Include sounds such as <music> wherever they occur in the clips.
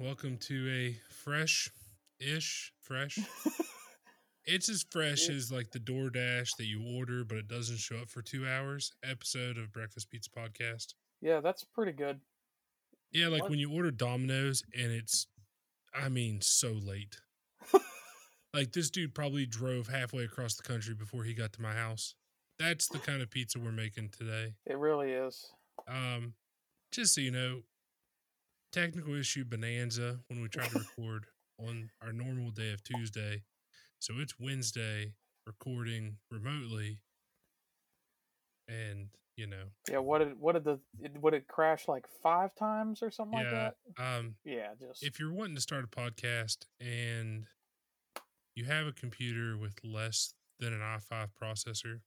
welcome to a fresh ish, <laughs> fresh. it's as fresh as like the DoorDash that you order, but it doesn't show up for two hours episode of Breakfast Pizza Podcast. Yeah, that's pretty good. Yeah, like What? when you order Domino's and it's, I mean, so late. <laughs> like this dude probably drove halfway across the country before he got to my house. That's the kind of pizza we're making today. It really is. Um, just so you know, technical issue bonanza when we tried to <laughs> record on our normal day of Tuesday. So it's Wednesday recording remotely. And, you know, Yeah, what did what did the it, would it crash like five times or something like that? Um, Yeah, just if you're wanting to start a podcast and you have a computer with less than an i5 processor,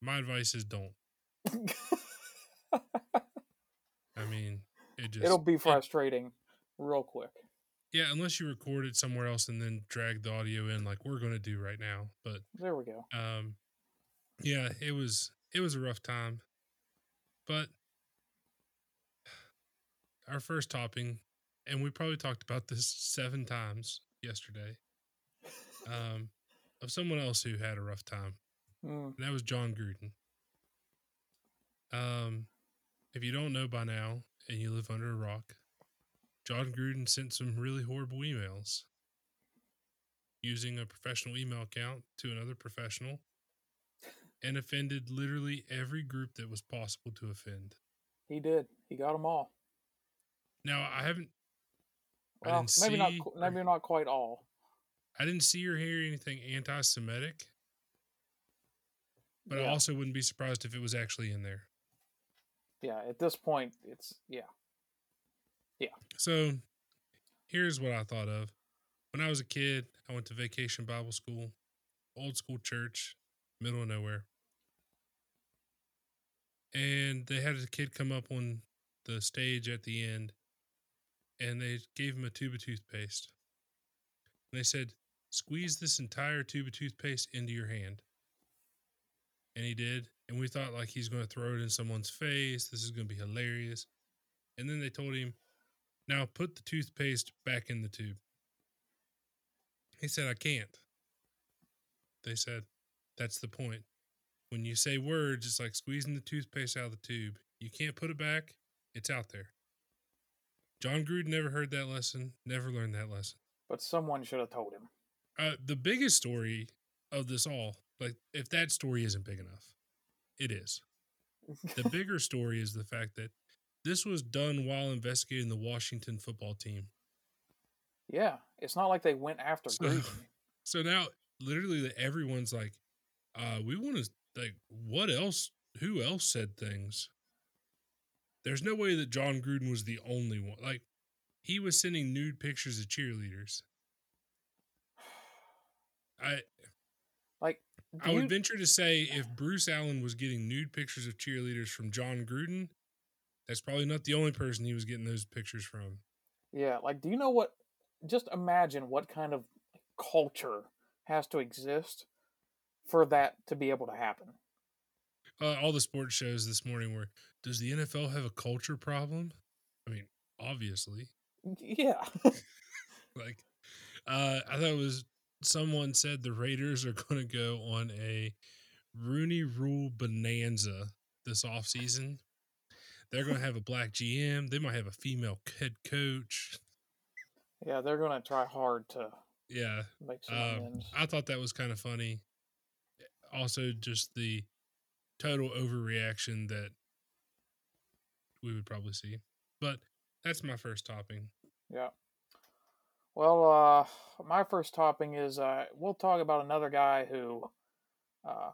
my advice is don't. <laughs> I mean, it just it'll be it- frustrating real quick. Yeah, unless you record it somewhere else and then drag the audio in like we're going to do right now. But There we go. um yeah, it was it was a rough time. But our first topping and we probably talked about this 7 times yesterday. Um of someone else who had a rough time. Mm, that was John Gruden. Um, if you don't know by now and you live under a rock, John Gruden sent some really horrible emails using a professional email account to another professional and offended literally every group that was possible to offend. he did. He got them all. Now, I haven't I Well, didn't maybe not. see or- Maybe not quite all. I didn't see or hear anything anti-Semitic, but I also wouldn't be surprised if it was actually in there. Yeah. At this point, it's yeah. Yeah. So here's what I thought of. When I was a kid, I went to vacation Bible school, old school church, middle of nowhere. And they had a kid come up on the stage at the end and they gave him a tube of toothpaste. And they said, Squeeze this entire tube of toothpaste into your hand. And he did. And we thought like he's going to throw it in someone's face. This is going to be hilarious. And then they told him, now put the toothpaste back in the tube. He said, I can't. They said, That's the point. When you say words, it's like squeezing the toothpaste out of the tube. You can't put it back, it's out there. John Gruden never heard that lesson, never learned that lesson. But someone should have told him. Uh, the biggest story of this all, like, if that story isn't big enough, it is. The <laughs> bigger story is the fact that this was done while investigating the Washington football team. Yeah, it's not like they went after So- <laughs> Gruden. So now, literally, everyone's like, uh, "We want to like, what else? Who else said things?" There's no way that John Gruden was the only one. Like, he was sending nude pictures of cheerleaders. <sighs> I I would venture to say if Bruce Allen was getting nude pictures of cheerleaders from John Gruden, that's probably not the only person he was getting those pictures from. Yeah, like, do you know what? Just imagine what kind of culture has to exist for that to be able to happen. Uh, all the sports shows this morning were, does the NFL have a culture problem? I mean, obviously. Yeah, <laughs> <laughs> Like, uh, I thought it was someone said the Raiders are going to go on a Rooney Rule bonanza this offseason. They're going to have a black GM. They might have a female head coach. yeah, they're gonna try hard to Yeah. make some Um. I thought that was kind of funny. Also, just the total overreaction that we would probably see. But that's my first topping. Yeah. Well, uh, my first topping is uh, we'll talk about another guy who uh,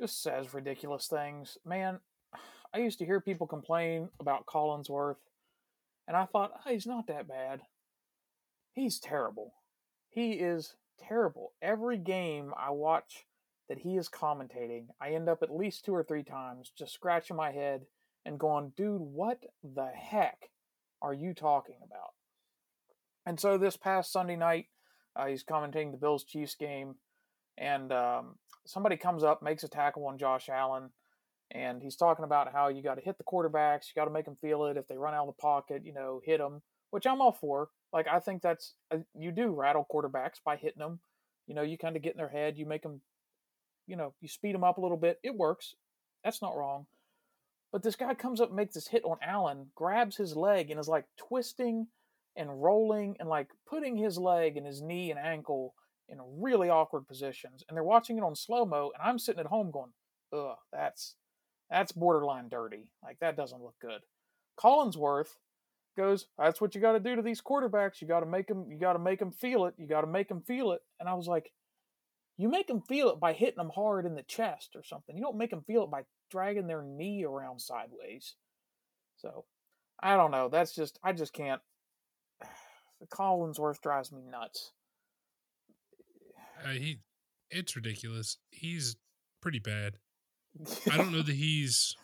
just says ridiculous things. Man, I used to hear people complain about Collinsworth, and I thought, oh, he's not that bad. He's terrible. He is terrible. Every game I watch that he is commentating, I end up at least two or three times just scratching my head and going, dude, what the heck are you talking about? And so this past Sunday night, uh, he's commentating the Bills Chiefs game, and um, somebody comes up, makes a tackle on Josh Allen, and he's talking about how you got to hit the quarterbacks, you got to make them feel it. If they run out of the pocket, you know, hit them which I'm all for. Like I think that's uh, you do rattle quarterbacks by hitting them. You know, you kind of get in their head, you make them, you know, you speed them up a little bit. It works. That's not wrong. But this guy comes up makes this hit on Allen, grabs his leg, and is like twisting and rolling and like putting his leg and his knee and ankle in really awkward positions. And they're watching it on slow mo, and I'm sitting at home going, "Ugh, that's that's borderline dirty. Like that doesn't look good." Collinsworth goes, "That's what you got to do to these quarterbacks. You got to make them. You got to make them feel it. You got to make them feel it." And I was like, "You make them feel it by hitting them hard in the chest or something. You don't make them feel it by dragging their knee around sideways." So, I don't know. That's just I just can't. The Collinsworth drives me nuts. Uh, he, it's ridiculous. He's pretty bad. I don't know <laughs> that he's.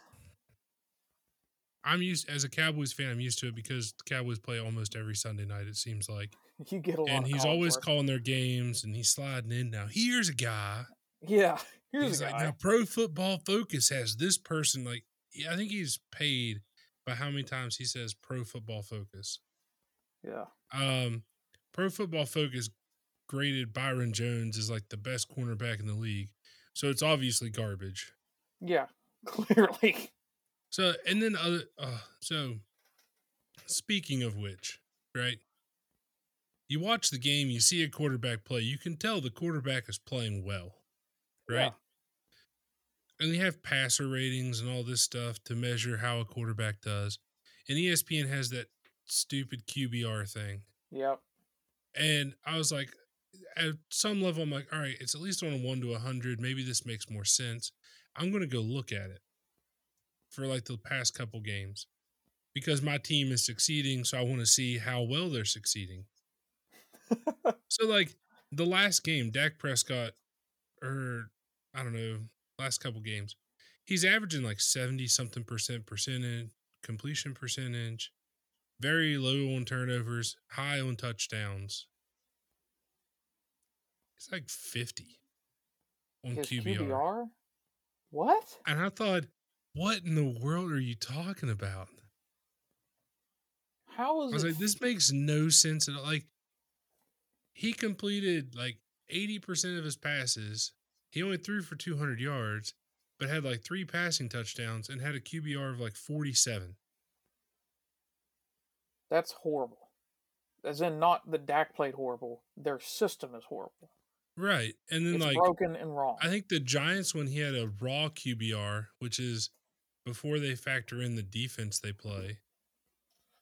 I'm used as a Cowboys fan. I'm used to it because the Cowboys play almost every Sunday night. It seems like, you get a lot. and he's always calling their games, and he's sliding in. Now here's a guy. Yeah, here's he's a like, guy. now Pro Football Focus has this person. Like, yeah, I think he's paid by how many times he says Pro Football Focus. Yeah, Um, Pro Football Focus graded Byron Jones as like the best cornerback in the league, so it's obviously garbage. yeah, <laughs> clearly. So and then other uh, so speaking of which, right? You watch the game, you see a quarterback play, you can tell the quarterback is playing well, right? And they have passer ratings and all this stuff to measure how a quarterback does. And ESPN has that stupid QBR thing. Yep. And I was like, at some level, I'm like, all right, it's at least on a one to a hundred. Maybe this makes more sense. I'm gonna go look at it for like the past couple games because my team is succeeding, so I want to see how well they're succeeding. <laughs> so like the last game, Dak Prescott, or I don't know, last couple games, he's averaging like seventy something percent percentage completion percentage, very low on turnovers, high on touchdowns. It's like fifty on His QBR. QBR. What? And I thought, what in the world are you talking about? How is I was it? like, this makes no sense at all. Like, he completed like 80% of his passes. He only threw for 200 yards, but had like three passing touchdowns and had a QBR of like 47. That's horrible. As in, not that Dak played horrible. Their system is horrible. Right. And then, It's like, broken and wrong. I think the Giants, when he had a raw QBR, which is before they factor in the defense they play,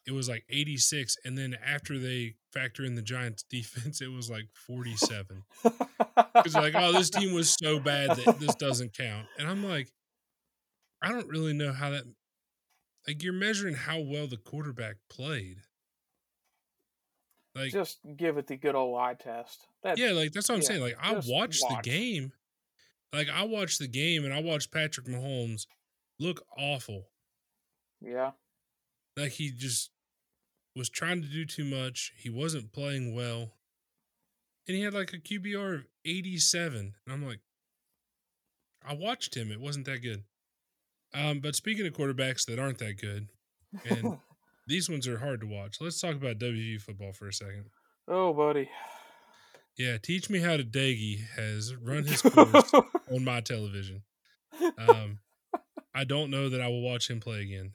it was like 86. And then after they factor in the Giants <laughs> defense, it was like 47. Because like, oh, this <laughs> team was so bad that this doesn't count. And I'm like, I don't really know how that, like, you're measuring how well the quarterback played. Like, Just give it the good old eye test. That, yeah, like that's what I'm yeah, saying. Like I watched watch. the game. Like I watched the game and I watched Patrick Mahomes look awful. yeah. Like he just was trying to do too much. He wasn't playing well. And he had like a QBR of 87. And I'm like, I watched him. It wasn't that good. Um, but speaking of quarterbacks that aren't that good, and <laughs> these ones are hard to watch. Let's talk about WVU football for a second. oh, buddy. Yeah, teach me how to Daggy has run his <laughs> course on my television. Um, I don't know that I will watch him play again.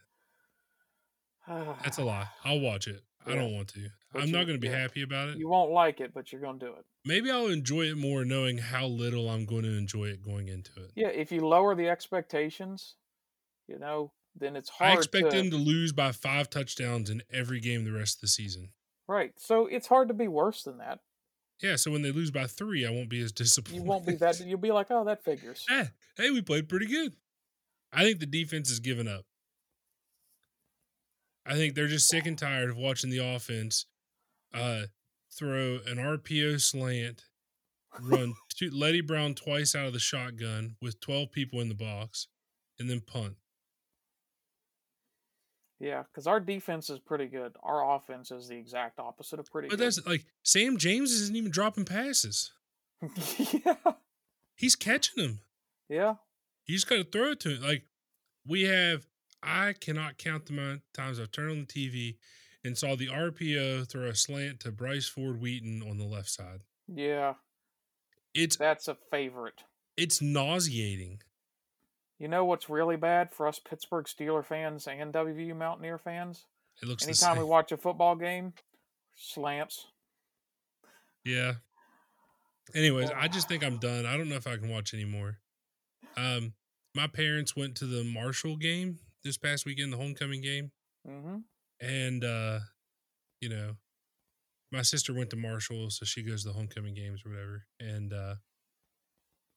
That's a <sighs> lie. I'll watch it. I don't want to. But I'm you- not going to be yeah. happy about it. You won't like it, but you're gonna do it. Maybe I'll enjoy it more knowing how little I'm going to enjoy it going into it. Yeah, if you lower the expectations, you know, then it's hard. I expect to, them to lose by five touchdowns in every game the rest of the season. Right. So it's hard to be worse than that. Yeah, so when they lose by three, I won't be as disappointed. <laughs> You won't be that. You'll be like, oh, that figures. Eh, hey, we played pretty good. I think the defense has given up. I think they're just sick and tired of watching the offense uh, throw an RPO slant, run <laughs> two, Leddie Brown twice out of the shotgun with 12 people in the box, and then punt. Yeah, because our defense is pretty good. Our offense is the exact opposite of pretty good. But good. that's like Sam James isn't even dropping passes. <laughs> yeah. He's catching them. Yeah. You just got to throw it to him. Like we have, I cannot count the amount of times I've turned on the TV and saw the RPO throw a slant to Bryce Ford Wheaton on the left side. Yeah, It's that's a favorite. it's nauseating. You know what's really bad for us Pittsburgh Steeler fans and WVU Mountaineer fans? It looks Anytime we watch a football game, slants. Yeah. Anyways, I just think I'm done. I don't know if I can watch anymore. Um, my parents went to the Marshall game this past weekend, the homecoming game, hmm and uh, you know, my sister went to Marshall, so she goes to the homecoming games or whatever. And uh,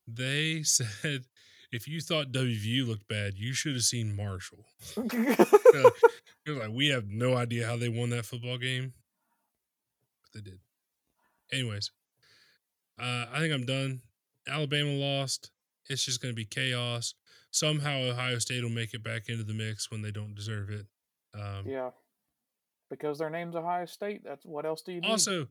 they <laughs> said, if you thought WVU looked bad, you should have seen Marshall. <laughs> They're like, we have no idea how they won that football game, but they did. Anyways, uh, I think I'm done. Alabama lost. It's just going to be chaos. Somehow Ohio State will make it back into the mix when they don't deserve it. Um, yeah. Because their name's Ohio State. That's what else do you need? Also,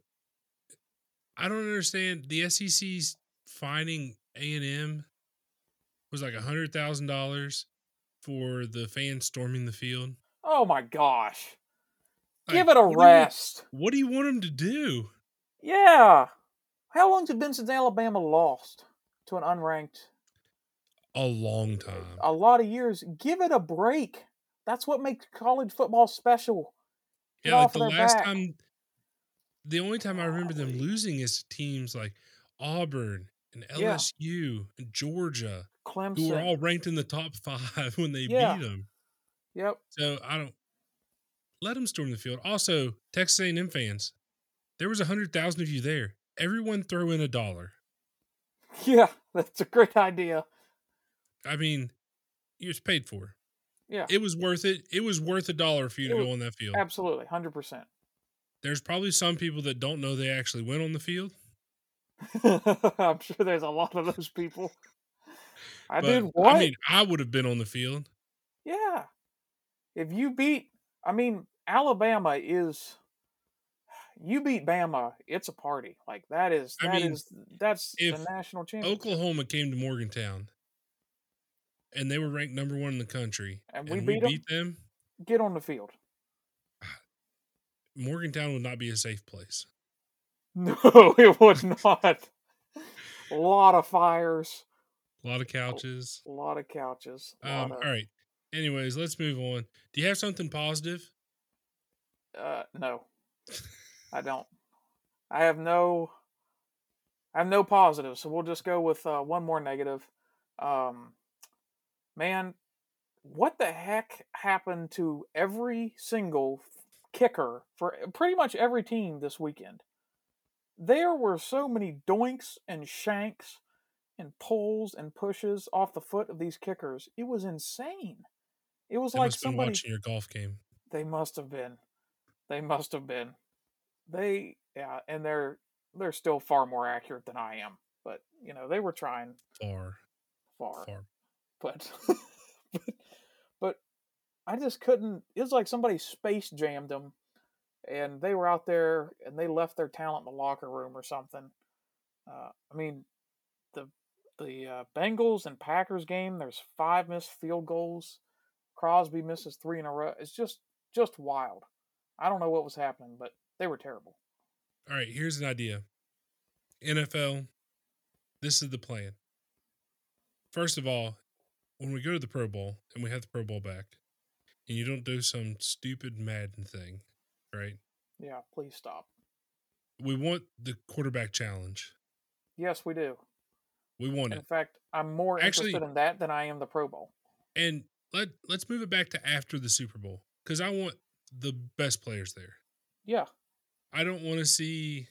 I don't understand the SEC's finding A and M was like a hundred thousand dollars for the fans storming the field. oh my gosh. Like, Give it a what do you rest. what do you want them to do? Yeah. How long's it been since Alabama lost to an unranked? A long time. A lot of years. Give it a break. That's what makes college football special. Get Yeah, like the last back. time, the only time I remember them losing is teams like Auburn and Yeah. LSU and Georgia, Clemson. who were all ranked in the top five <laughs> when they Yeah. beat them. Yep. So I don't let them storm the field. Also, Texas A&M fans, there was a hundred thousand of you there. Everyone throw in a dollar. <laughs> Yeah, that's a great idea. I mean, it was paid for. Yeah. It was worth it. It was worth a dollar for you to go on that field. Absolutely. 100%. There's probably some people that don't know they actually went on the field. <laughs> I'm sure there's a lot of those people. I but, did what? I mean, I would have been on the field. yeah. If you beat, I mean, Alabama is. You beat Bama, it's a party. Like that is I mean, is that's the national championship. Oklahoma came to Morgantown, and they were ranked number one in the country, And we beat 'em? beat them. Get on the field. Ah, Morgantown would not be a safe place. <laughs> No, it would not. a lot of fires, A lot of couches. a lot of couches. Um, lot of- right. Anyways, let's move on. Do you have something positive? Uh, no, I <laughs> don't. I have no. I have no positive, so we'll just go with uh, one more negative. Um, man, what the heck happened to every single kicker for pretty much every team this weekend? There were so many doinks and shanks and pulls and pushes off the foot of these kickers. It was insane. It was They like must have been somebody watching your golf game. they must have been. They must have been. They yeah, and they're they're still far more accurate than I am. But you know, they were trying Far, far. far. But <laughs> but but I just couldn't it was like somebody space jammed them and they were out there and they left their talent in the locker room or something. Uh, I mean the the uh, Bengals and Packers game, there's five missed field goals. Crosby misses three in a row. It's just just wild. I don't know what was happening, but they were terrible. All right, here's an idea. NFL, this is the plan. First of all, when we go to the Pro Bowl and we have the Pro Bowl back, and you don't do some stupid Madden thing, right? Yeah, please stop. We want the quarterback challenge. Yes, we do. We want In it. fact, I'm more Actually- interested in that than I am the Pro Bowl. And let let's move it back to after the Super Bowl because I want the best players there. Yeah, I don't want to see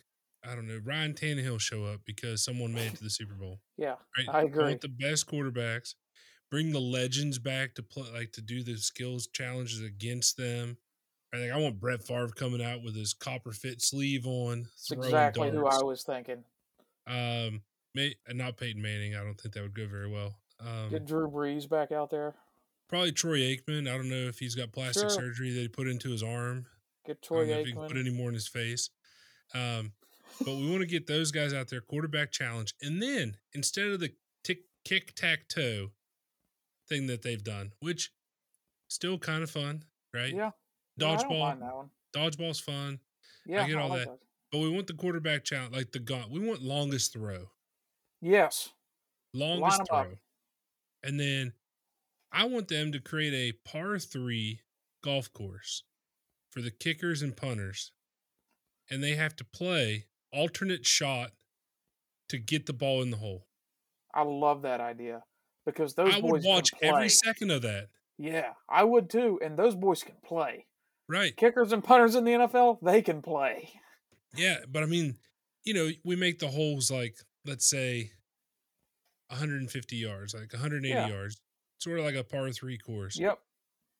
I don't know Ryan Tannehill show up because someone made it to the Super Bowl. yeah, Right? I agree. want the best quarterbacks. Bring the legends back to play, like to do the skills challenges against them. I think I want Brett Favre coming out with his copper fit sleeve on. Exactly who. I was thinking. Um, may, not Peyton Manning. I don't think that would go very well. Um, Get Drew Brees back out there. probably Troy Aikman. I don't know if he's got plastic Sure. surgery that he put into his arm. Get I Troy don't know if he can put any more in his face. Um, but we want to get those guys out there, quarterback challenge, and then instead of the tick kick tack toe thing that they've done, which still kind of fun, right? Yeah, yeah, I don't Dodgeball, that one. Dodgeball's fun, Yeah, get I all like that. those. but we want the quarterback challenge, like the gun. We want longest throw, Yes. longest 'em up. throw, and then I want them to create a par three golf course for the kickers and punters, and they have to play alternate shot to get the ball in the hole. I love that idea because those I boys would watch every second of that. Yeah, I would too, and those boys can play. Right. Kickers and punters in the NFL, they can play. Yeah, but I mean, you know, we make the holes like let's say 150 yards, like 180 Yeah. yards, sort of like a par three course. Yep.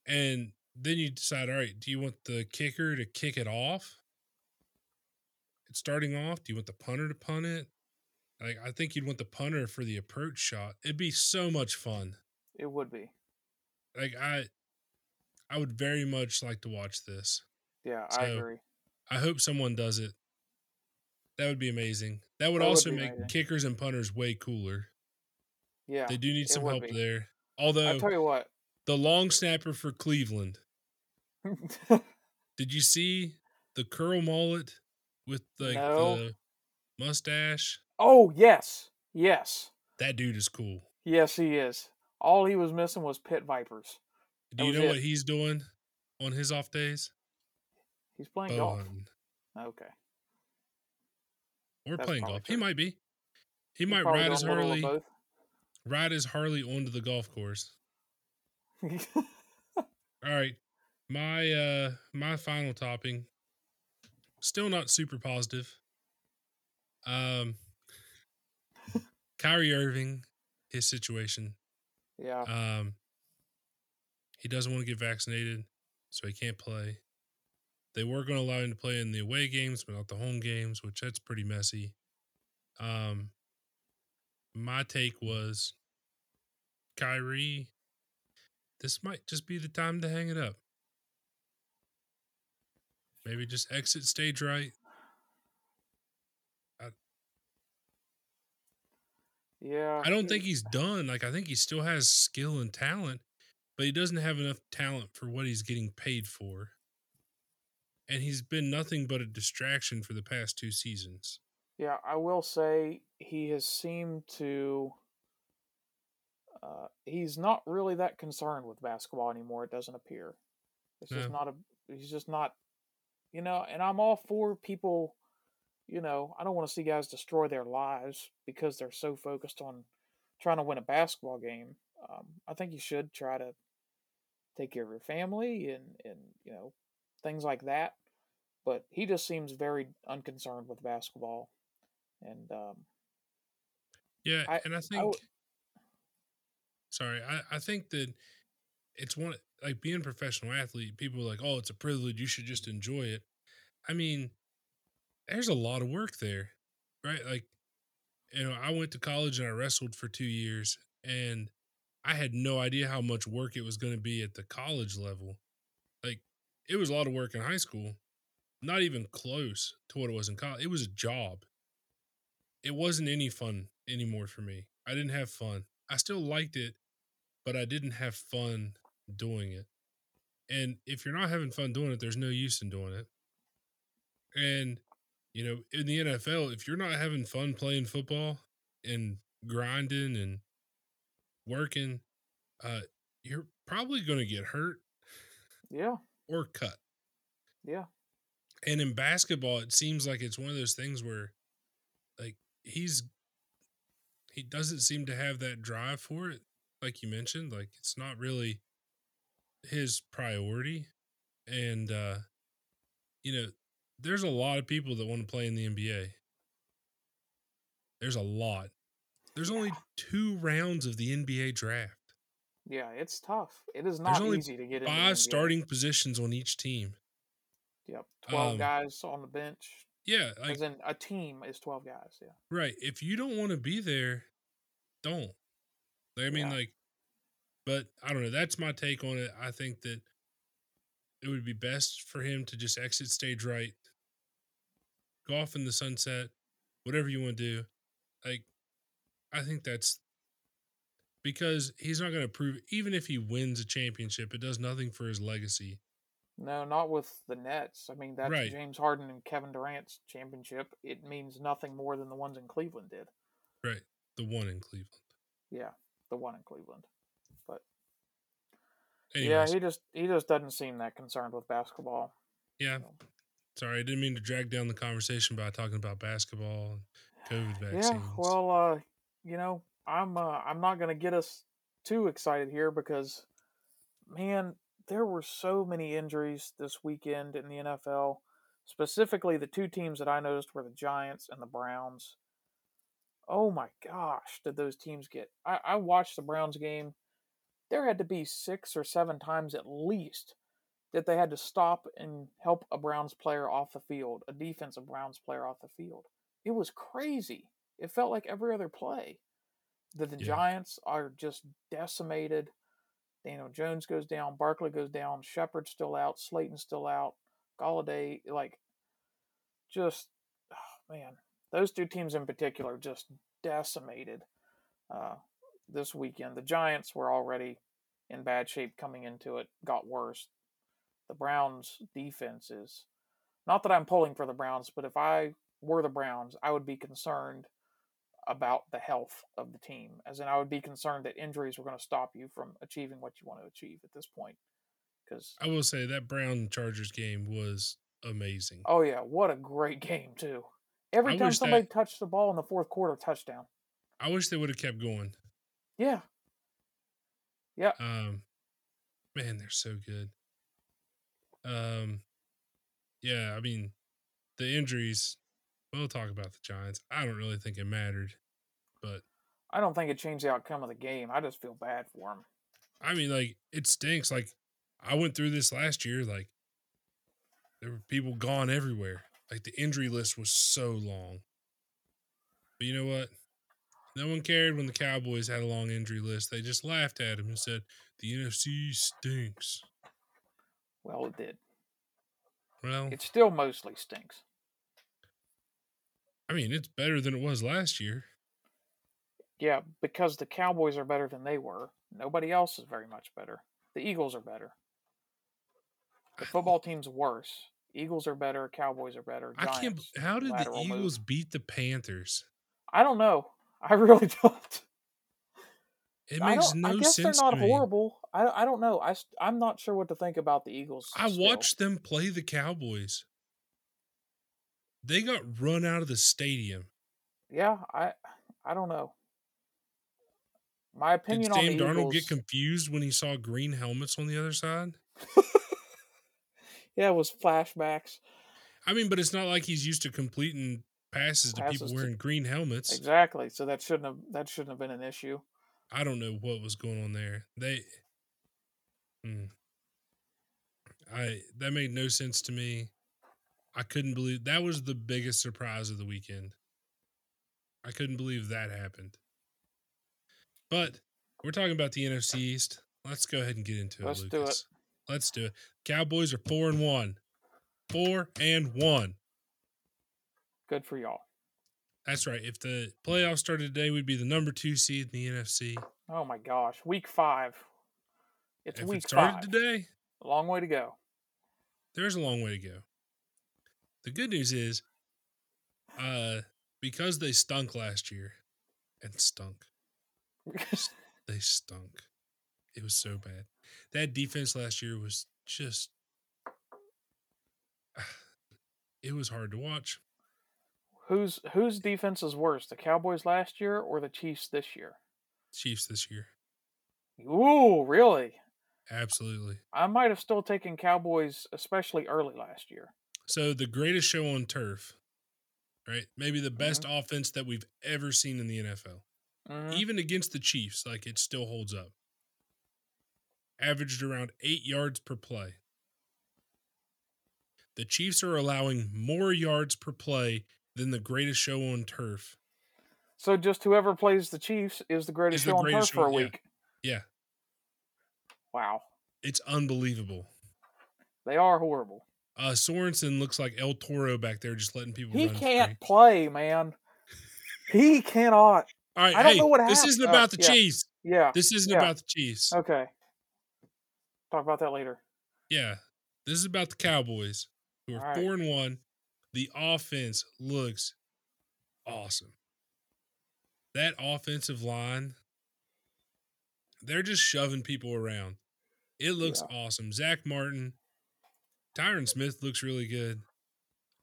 And then you decide, all right, do you want the kicker to kick it off? It's starting off. Do you want the punter to punt it? Like, I think you'd want the punter for the approach shot. It'd be so much fun. It would be. Like, I, I would very much like to watch this. Yeah, I agree. I hope someone does it. That would be amazing. That would That also make amazing. kickers and punters way cooler. Yeah. They do need some help be. there. Although I Although tell you what. the long snapper for Cleveland, <laughs> did you see the curl mullet with like No. the mustache? oh yes, yes, That dude is cool. yes. He is. All he was missing was pit vipers. Do That you know it. what he's doing on his off days? He's playing golf. Okay. Or That's playing golf. He might be. He He's might ride his Harley, ride his Harley onto the golf course. <laughs> All right. My uh my final topping still not super positive. Um <laughs> Kyrie Irving, his situation. yeah. Um he doesn't want to get vaccinated, so he can't play. They were going to allow him to play in the away games, but not the home games, which that's pretty messy. Um my take was Kyrie, this might just be the time to hang it up. Maybe just exit stage right. Yeah. I don't think he's done. Like I think he still has skill and talent, but he doesn't have enough talent for what he's getting paid for. And he's been nothing but a distraction for the past two seasons. Yeah, I will say he has seemed to. Uh, he's not really that concerned with basketball anymore. It doesn't appear. It's just not a. He's just not. You know, and I'm all for people. You know, I don't want to see guys destroy their lives because they're so focused on trying to win a basketball game. Um, I think you should try to take care of your family and and you know things like that. But he just seems very unconcerned with basketball, and um, Yeah, I- and I think sorry, I, I think that it's one like being a professional athlete, people are like, Oh, it's a privilege, you should just enjoy it. I mean, there's a lot of work there, right? Like, you know, I went to college and I wrestled for two years and I had no idea how much work it was going to be at the college level. Like, it was a lot of work in high school, not even close to what it was in college. It was a job. It wasn't any fun anymore for me. I didn't have fun. I still liked it, but I didn't have fun doing it. And if you're not having fun doing it, there's no use in doing it. And, you know, in the NFL, if you're not having fun playing football and grinding and working, uh, you're probably going to get hurt yeah, or cut. yeah, And in basketball, it seems like it's one of those things where, like, he's he doesn't seem to have that drive for it, like you mentioned. Like, it's not really his priority. And, uh, you know, there's a lot of people that want to play in the NBA. There's a lot. There's only two rounds of the NBA draft. yeah. It's tough. It is not only easy to get in. Five starting positions on each team. Yep, twelve um, guys on the bench. Yeah, like As in a team is twelve guys. Yeah, Right. If you don't want to be there, don't. I mean, Yeah. like, but I don't know. That's my take on it. I think that it would be best for him to just exit stage right, go off in the sunset, whatever you want to do. Like, I think that's because he's not going to prove, even if he wins a championship, it does nothing for his legacy. No, not with the Nets. I mean, that's Right. James Harden and Kevin Durant's championship. It means nothing more than the ones in Cleveland did. Right. The one in Cleveland. Yeah, the one in Cleveland. But Anyways, yeah, he just he just doesn't seem that concerned with basketball. yeah. Sorry, I didn't mean to drag down the conversation by talking about basketball and COVID vaccines. Yeah, well, uh, you know, I'm uh, I'm not gonna get us too excited here because, man, there were so many injuries this weekend in the NFL. Specifically, the two teams that I noticed were the Giants and the Browns. Oh my gosh, did those teams get? I, I watched the Browns game. There had to be six or seven times at least that they had to stop and help a Browns player off the field, a defensive Browns player off the field. It was crazy. It felt like every other play. The, the Yeah. Giants are just decimated. Daniel Jones goes down, Barkley goes down, Shepard's still out, Slayton's still out, Golladay, like, just, oh, man, those two teams in particular just decimated uh, this weekend. The Giants were already in bad shape coming into it, got worse. The Browns' defense is not that I'm pulling for the Browns, but if I were the Browns, I would be concerned about the health of the team. As in, I would be concerned that injuries were going to stop you from achieving what you want to achieve at this point. Because, I will say that Brown Chargers game was amazing. oh, yeah, what a great <laughs> game, too. Every I time somebody that- touched the ball in the fourth quarter, touchdown. I wish they would have kept going. Yeah. Yeah. Um, man, they're so good. Um, yeah, I mean, the injuries. We'll talk about the Giants. I don't really think it mattered, but I don't think it changed the outcome of the game. I just feel bad for them. I mean, like it stinks. Like I went through this last year. Like there were people gone everywhere. Like the injury list was so long. But you know what? No one cared when the Cowboys had a long injury list. They just laughed at him and said the NFC stinks. Well, it did. Well, It still mostly stinks. I mean, it's better than it was last year. Yeah, because the Cowboys are better than they were. Nobody else is very much better. The Eagles are better. The football team's worse. Eagles are better. Cowboys are better. I can't. How did the lateral move. Eagles beat the Panthers? I don't know. I <laughs> really don't. It I makes don't- no I guess sense they're not to me. horrible. I, I don't know. I I'm not sure what to think about the Eagles. I still. watched them play the Cowboys. They got run out of the stadium. Yeah, I I don't know. My Did opinion Sam on the Darnold Eagles. get confused when he saw green helmets on the other side? <laughs> yeah, it was flashbacks. I mean, but it's not like he's used to completing passes to Passes people to- wearing green helmets. Exactly. So that shouldn't have that shouldn't have been an issue. I don't know what was going on there. They, Hmm. I that made no sense to me. I couldn't believe that was the biggest surprise of the weekend. I couldn't believe that happened. But we're talking about the NFC East. Let's go ahead and get into it. Let's do it. Lucas. Let's do it. Cowboys are four and one. Four and one. Good for y'all. That's right. If the playoffs started today, we'd be the number two seed in the NFC. Oh my gosh, week five. It's if week it started five. today, A long way to go. there's a long way to go. The good news is, uh, because they stunk last year, and stunk, <laughs> they stunk. It was so bad. That defense last year was just, <sighs> it was hard to watch. whose whose defense is worse, the Cowboys last year or the Chiefs this year? Chiefs this year, Ooh, really? absolutely. I might have still taken Cowboys, especially early last year. So the greatest show on turf, right? Maybe the best offense that we've ever seen in the NFL. Mhm. even against the Chiefs, like it still holds up. Averaged around eight yards per play. The Chiefs are allowing more yards per play than the greatest show on turf. So just whoever plays the Chiefs is the greatest the show on turf greatest for a show, yeah. week. Yeah, Wow, it's unbelievable. they are horrible. Uh, Sorensen looks like El Toro back there, just letting people. He can't free. play, man. He cannot. All right, I don't hey, know what happened. this isn't Uh, about the yeah. Chiefs. Yeah. This isn't yeah. about the Chiefs. Okay. Talk about that later. Yeah. This is about the Cowboys, who are right. four and one. The offense looks awesome. That offensive line, they're just shoving people around. It looks awesome. Zach Martin, Tyron Smith looks really good.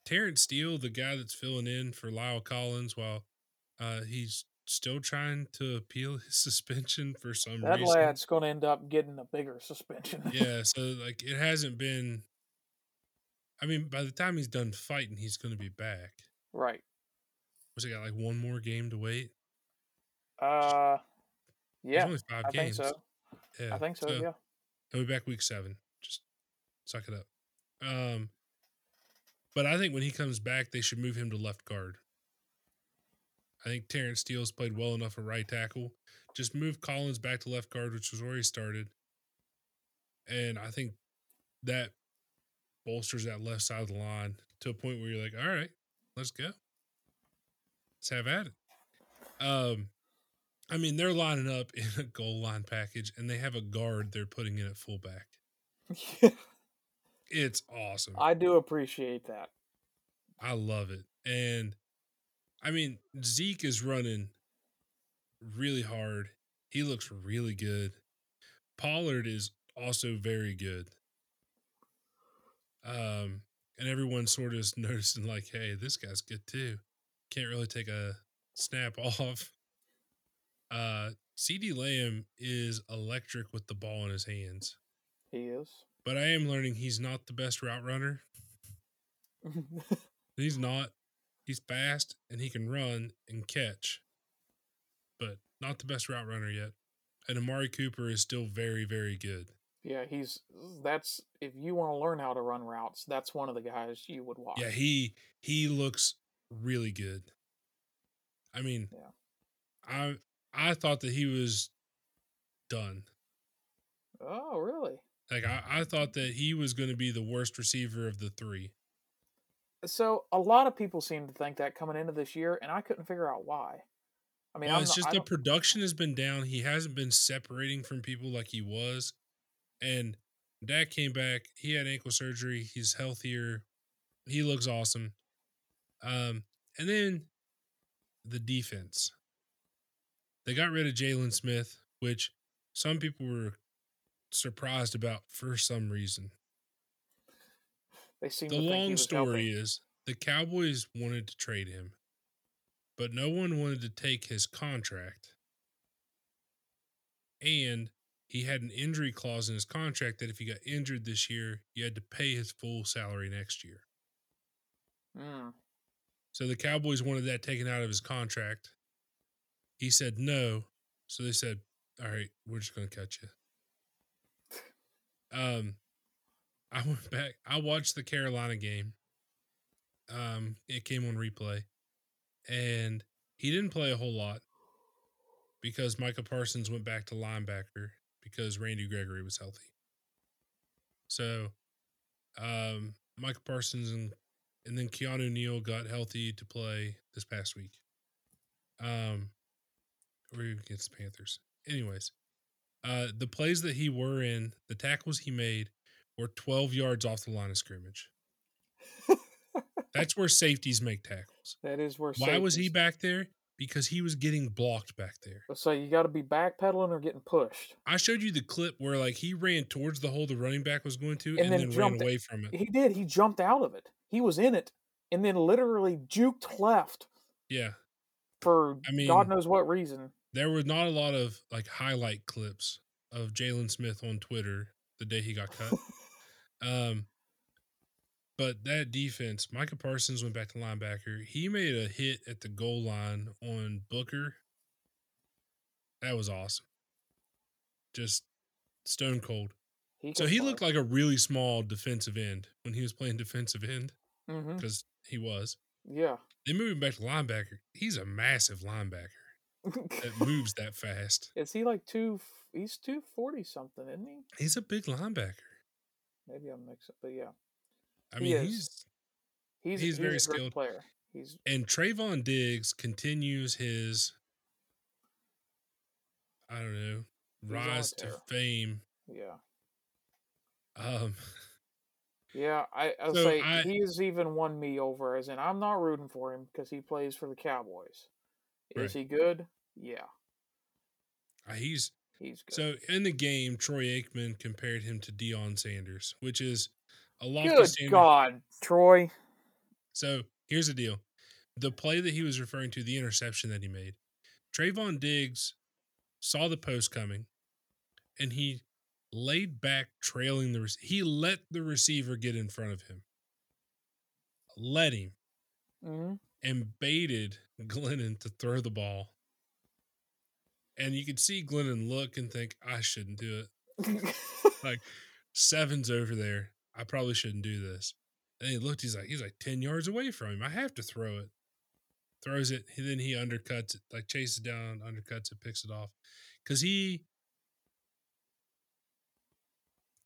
Terence Steele, the guy that's filling in for La'el Collins while uh, he's still trying to appeal his <laughs> suspension for some That reason. lad's going to end up getting a bigger suspension. <laughs> yeah, so like it hasn't been. I mean, by the time he's done fighting, he's going to be back. right. Was he got like one more game to wait? Uh, There's yeah, only five I think so. Yeah, I think so. yeah. He'll be back week seven. Just suck it up. Um, but I think when he comes back, they should move him to left guard. I think Terence Steele's played well enough at right tackle. Just move Collins back to left guard, which was where he started. And I think that bolsters that left side of the line to a point where you're like, all right, let's go. Let's have at it. Um, I mean, they're lining up <laughs> in a goal line package, and they have a guard they're putting in at fullback. <laughs> It's awesome. I, I do appreciate that. I love it. And I mean, Zeke is running really hard. He looks really good. Pollard is also very good. Um, and everyone sort of is <laughs> noticing, like, hey, this guy's good too. Can't really take a snap <laughs> off. Uh, CeeDee Lamb is electric with the ball in his hands. He is. but I am learning he's not the best route runner. <laughs> He's not. He's fast and he can run and catch, but not the best route runner yet. And Amari Cooper is still very, very good. yeah, he's. That's if you want to learn how to run routes, that's one of the guys you would watch. Yeah, he he looks really good. I mean, Yeah. I I thought that he was done. Oh, really? Like I, I thought that he was going to be the worst receiver of the three. So a lot of people seem to think that coming into this year, and I couldn't figure out why. I mean, well, I'm it's not, just the production has been down. He hasn't been separating from people like he was. And Dak came back. He had ankle surgery. He's healthier. He looks awesome. Um, and then the defense. They got rid of Jaylon Smith, which some people were surprised about for some reason. They seem The long story helping. is the Cowboys wanted to trade him, but no one wanted to take his contract. And he had an injury clause in his contract that if he got injured this year, you had to pay his full salary next year. Mm. So the Cowboys wanted that taken out of his contract. He said no. So they said, "All right, we're just going to cut you." <laughs> Um, I went back. I watched the Carolina game. Um, it came on replay, and he didn't play a whole lot because Micah Parsons went back to linebacker because Randy Gregory was healthy. So, um, Micah Parsons and and then Keanu Neal got healthy to play this past week. Um, or against the Panthers. Anyways, uh, the plays that he were in, the tackles he made, were 12 yards off the line of scrimmage. <laughs> That's where safeties make tackles. That is where. Why was he back there? Because he was getting blocked back there. So you got to be backpedaling or getting pushed. I showed you the clip where like he ran towards the hole the running back was going to, And and, then then, ran jumped it. away from it. He did. He jumped out of it. He was in it, and then literally juked left Yeah, for I mean- God knows what reason. there were not a lot of like highlight clips of Jaylon Smith on Twitter the day he got cut. <laughs> um, but that defense, Micah Parsons went back to linebacker. He made a hit at the goal line on Booker. That was awesome. Just stone cold. He So he looked like a really small defensive end when he was playing <laughs> defensive end because he was. Yeah. They moved him back to linebacker. He's a massive linebacker <laughs> that moves that fast. Is he like two? He's two forty something, isn't he? He's a big linebacker. Maybe I'm mixing, but yeah, I He mean, he's he's He's very skilled. player. He's and Trevon Diggs continues his I don't know He's on a rise to fame. yeah. Um, Yeah, I I'll So say I he's even won me over, as in I'm not rooting for him because he plays for the Cowboys. Is Right. he good? Yeah, uh, he's he's good. so in the game. Troy Aikman compared him to Deion Sanders, which is a lot. good standard. God, Troy. So here's the deal: the play that he was referring to, the interception that he made, Trevon Diggs saw the post coming, and he laid back, trailing the. rec- He let the receiver get in front of him, let him, Mm-hmm. and baited Glennon to throw the ball. And you could see Glennon look and think, "I shouldn't do it. <laughs> Like seven's over there. I probably shouldn't do this." And he looked. He's like, he's like ten yards away from him. I have to throw it. Throws it. And then he undercuts it, like chases down, undercuts it, picks it off. Because he,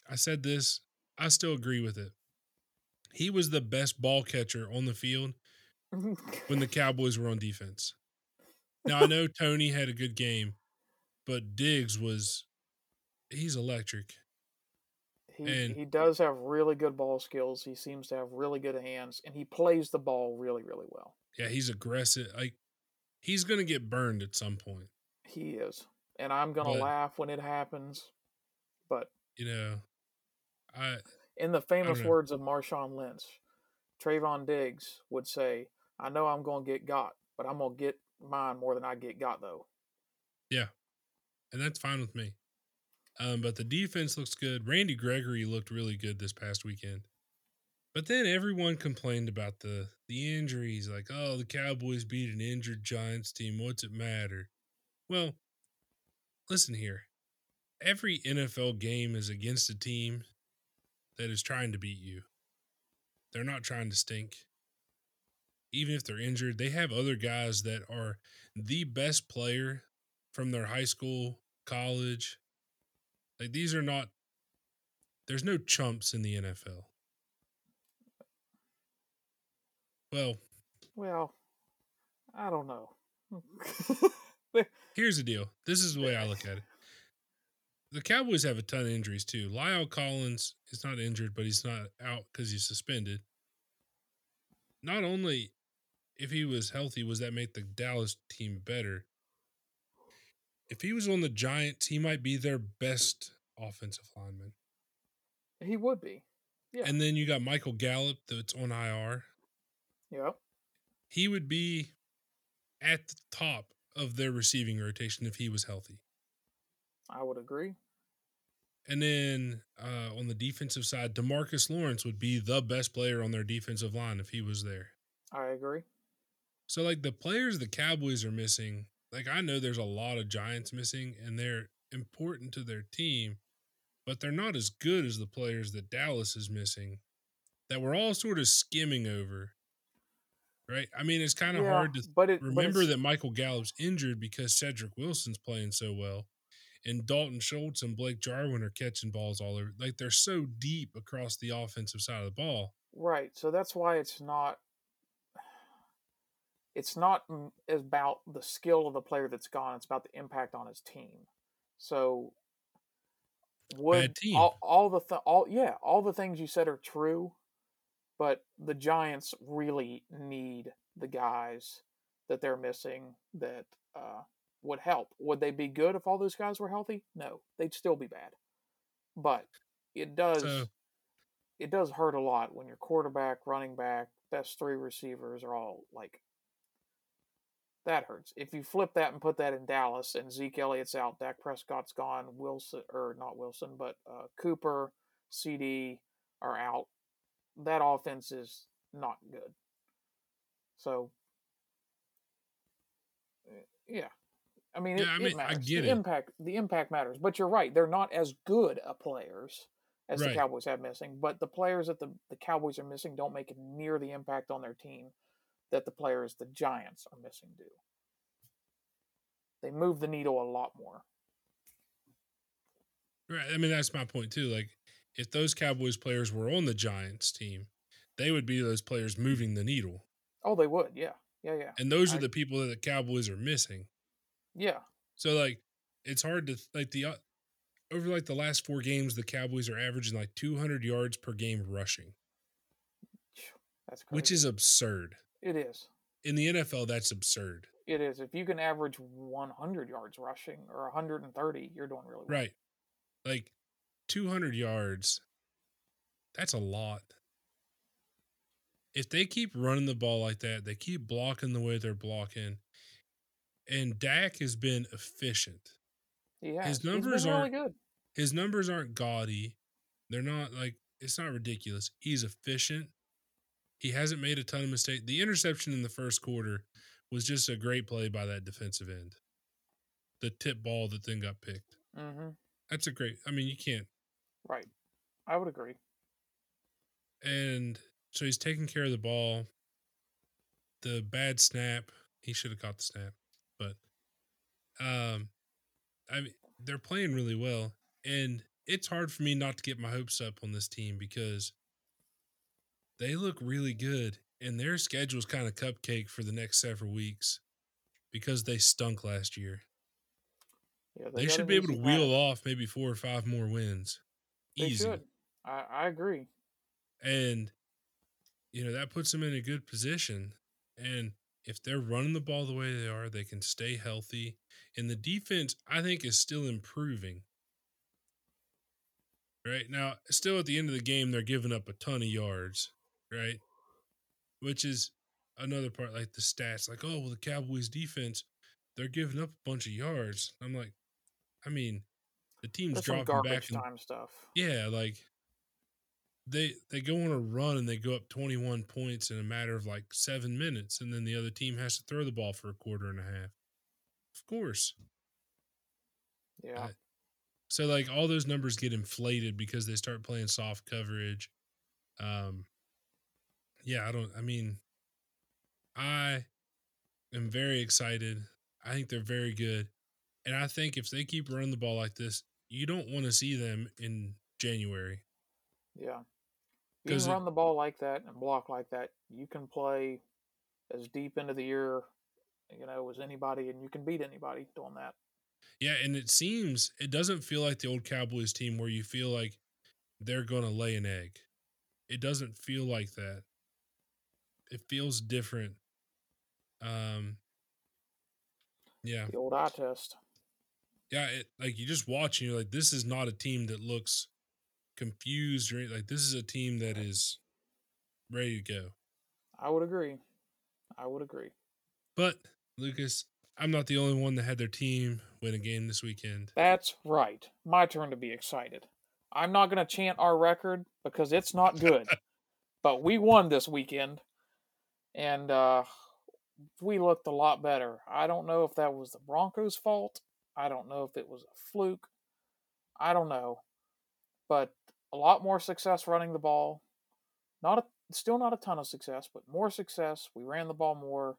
I said this. I still agree with it. He was the best ball catcher on the field when the <laughs> Cowboys were on defense. Now I know Tony had a good game, but Diggs was he's electric. he and- he does have really good ball skills. He seems to have really good hands, and he plays the ball really really well. Yeah, he's aggressive. Like he's gonna get burned at some point. He is, and I'm gonna But- laugh when it happens. But You know, I in the famous words of Marshawn Lynch, Trevon Diggs would say, "I know I'm gonna get got, but I'm gonna get mine more than I get got though." And that's fine with me. Um, but the defense looks good. Randy Gregory looked really good this past weekend. But then everyone complained about the the injuries, like, oh, the Cowboys beat an injured Giants team. What's it matter? Well, listen here. Every NFL game is against a team that is trying to beat you. They're not trying to stink. Even if they're injured, they have other guys that are the best player from their high school, college. Like these are not there's no chumps in the NFL. Well, Well, I don't know. <laughs> here's the deal. This is the way I look at it. <laughs> The Cowboys have a ton of injuries too. La'el Collins is not injured, but he's not out because he's suspended. Not only if he was healthy, was that make the Dallas team better? If he was on the Giants, he might be their best offensive lineman. he would be. Yeah. And then you got Michael Gallup that's on IR. Yep. He would be at the top of their receiving rotation if he was healthy. I would agree. And then uh, on the defensive side, Demarcus Lawrence would be the best player on their defensive line if he was there. I agree. So, like the players the Cowboys are missing, like I know there's a lot of Giants missing, and they're important to their team, but they're not as good as the players that Dallas is missing that we're all sort of skimming over. Right? I mean, it's kind of Yeah, hard to but it, remember it's- that Michael Gallup's injured because Cedric Wilson's playing so well. And Dalton Schultz and Blake Jarwin are catching balls all over. Like they're so deep across the offensive side of the ball. Right. So that's why it's not it's not about the skill of the player that's gone, it's about the impact on his team. So would all, all the th- all yeah, all the things you said are true, but the Giants really need the guys that they're missing that uh, would help. Would they be good if all those guys were healthy? No, they'd still be bad. But it does So- it does hurt a lot when your quarterback, running back, best three receivers are all like that hurts. If you flip that and put that in Dallas and Zeke Elliott's out, Dak Prescott's gone, Wilson or not Wilson, but uh, Cooper, CeeDee are out. That offense is not good. So, uh, yeah, I mean, it, Yeah, I it mean, I get the it. impact, the impact matters. But you're right; they're not as good a players as Right. the Cowboys have missing. But the players that the the Cowboys are missing don't make it near the impact on their team that the players the Giants are missing do. They move the needle a lot more. Right. I mean, that's my point too. Like, if those Cowboys players were on the Giants team, they would be those players moving the needle. Oh, they would. Yeah, yeah, yeah, And those I- are the people that the Cowboys are missing. yeah. So, like, it's hard to, like, the, uh, over like the last four games, the Cowboys are averaging like 200 yards per game rushing, That's crazy. which is absurd. It is. In the NFL, that's absurd. It is. If you can average 100 yards rushing or 130, you're doing really well. Right. Like 200 yards, that's a lot. If they keep running the ball like that, they keep blocking the way they're blocking, and Dak has been efficient. Has. His numbers really aren't- good. His numbers aren't gaudy. They're not like it's not ridiculous. He's efficient. He hasn't made a ton of mistakes. The interception in the first quarter was just a great play by that defensive end. The tip ball that then got picked. hmm That's a great. I mean, you can't. Right. I would agree. And so he's taking care of the ball. The bad snap, he should have caught the snap, but um, I mean, they're playing really well, and it's hard for me not to get my hopes up on this team because they look really good, and their schedule's kind of cupcake for the next several weeks because they stunk last year. Yeah, They, got should be able to wheel off maybe four or five more wins. They Easy. should. I, I agree. And, you know, that puts them in a good position. And if they're running the ball the way they are, they can stay healthy. And the defense, I think, is still improving. Right now, still at the end of the game, they're giving up a ton of yards, right? Which is another part, like the stats, like, oh, well, the Cowboys defense, they're giving up a bunch of yards. I'm like, I mean, the team's That's dropping back and time stuff. yeah, like they they go on a run and they go up 21 points in a matter of like 7 minutes and then the other team has to throw the ball for a quarter and a half. Of course. Yeah. I- So like all those numbers get inflated because they start playing soft coverage. Um yeah, I don't I mean I am very excited. I think they're very good. And I think if they keep running the ball like this, you don't want to see them in January. Yeah. you can it- run the ball like that and block like that. You can play as deep into the year, you know, as anybody, and you can beat anybody doing that. Yeah, and it seems it doesn't feel like the old Cowboys team where you feel like they're going to lay an egg. It doesn't feel like that. It feels different. Um Yeah. The old eye test. Yeah, it, like you just watch and you're like this is not a team that looks confused or like this is a team that is ready to go. I would agree. I would agree. But Lucas, I'm not the only one that had their team win a game this weekend. That's right. My turn to be excited. I'm not going to chant our record because it's not good, <laughs> but we won this weekend, and uh, we looked a lot better. I don't know if that was the Broncos' fault. I don't know if it was a fluke. I don't know, but a lot more success running the ball. Not a, still not a ton of success, but more success. We ran the ball more.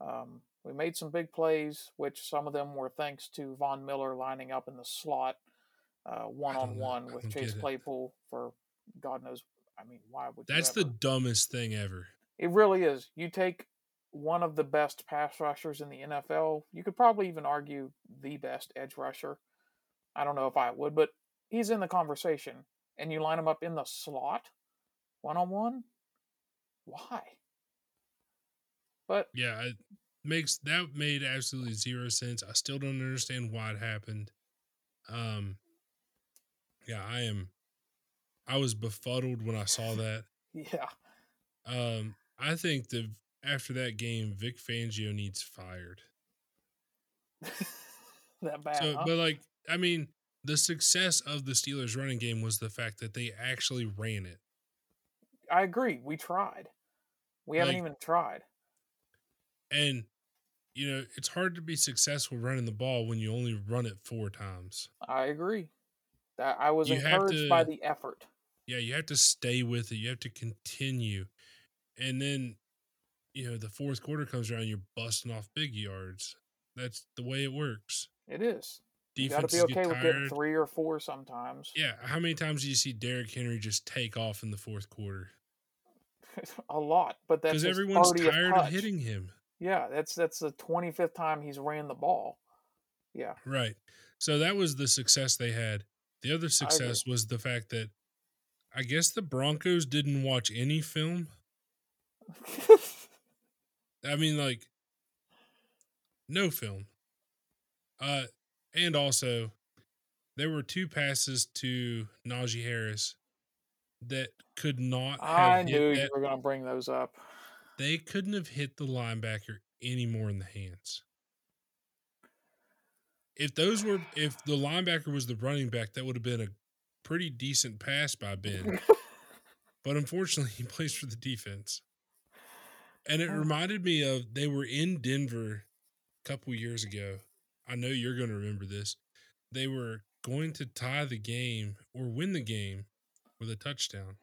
Um, we made some big plays, which some of them were thanks to Von Miller lining up in the slot one on one with Chase. Claypool for God knows. I mean, why would you That's the dumbest thing ever. It really is. You take one of the best pass rushers in the NFL. You could probably even argue the best edge rusher. I don't know if I would, but he's in the conversation. And you line him up in the slot, one on one. Why? But Yeah, it makes that made absolutely zero sense. I still don't understand why it happened. Um yeah, I am I was befuddled when I saw <laughs> that. yeah, Um I think that after that game Vic Fangio needs fired. <laughs> that bad. So huh? but like I mean, the success of the Steelers running game was the fact that they actually ran it. I agree. We tried. We haven't even tried. And you know, it's hard to be successful running the ball when you only run it four times. I agree. That I was You encouraged by the effort. yeah, you have to stay with it. You have to continue. And then, you know, the fourth quarter comes around, you're busting off big yards. That's the way it works. It is. You got to be okay get with getting three or four sometimes. Yeah, how many times do you see Derrick Henry just take off in the fourth quarter? <laughs> a lot, but that's Because everyone's 30th tired of touch. hitting him. Yeah, that's that's the twenty fifth time he's ran the ball. Yeah, Right. So that was the success they had. The other success was the fact that I guess the Broncos didn't watch any film. <laughs> I mean, like, no film. Uh, and also, there were two passes to Najee Harris that could not. I knew you were going to bring those up. They couldn't have hit the linebacker any more in the hands. If those were, if the linebacker was the running back, that would have been a pretty decent pass by Ben. <laughs> but unfortunately, he plays for the defense. And it reminded me of they were in Denver a couple years ago. I know you're going to remember this. They were going to tie the game or win the game with a touchdown.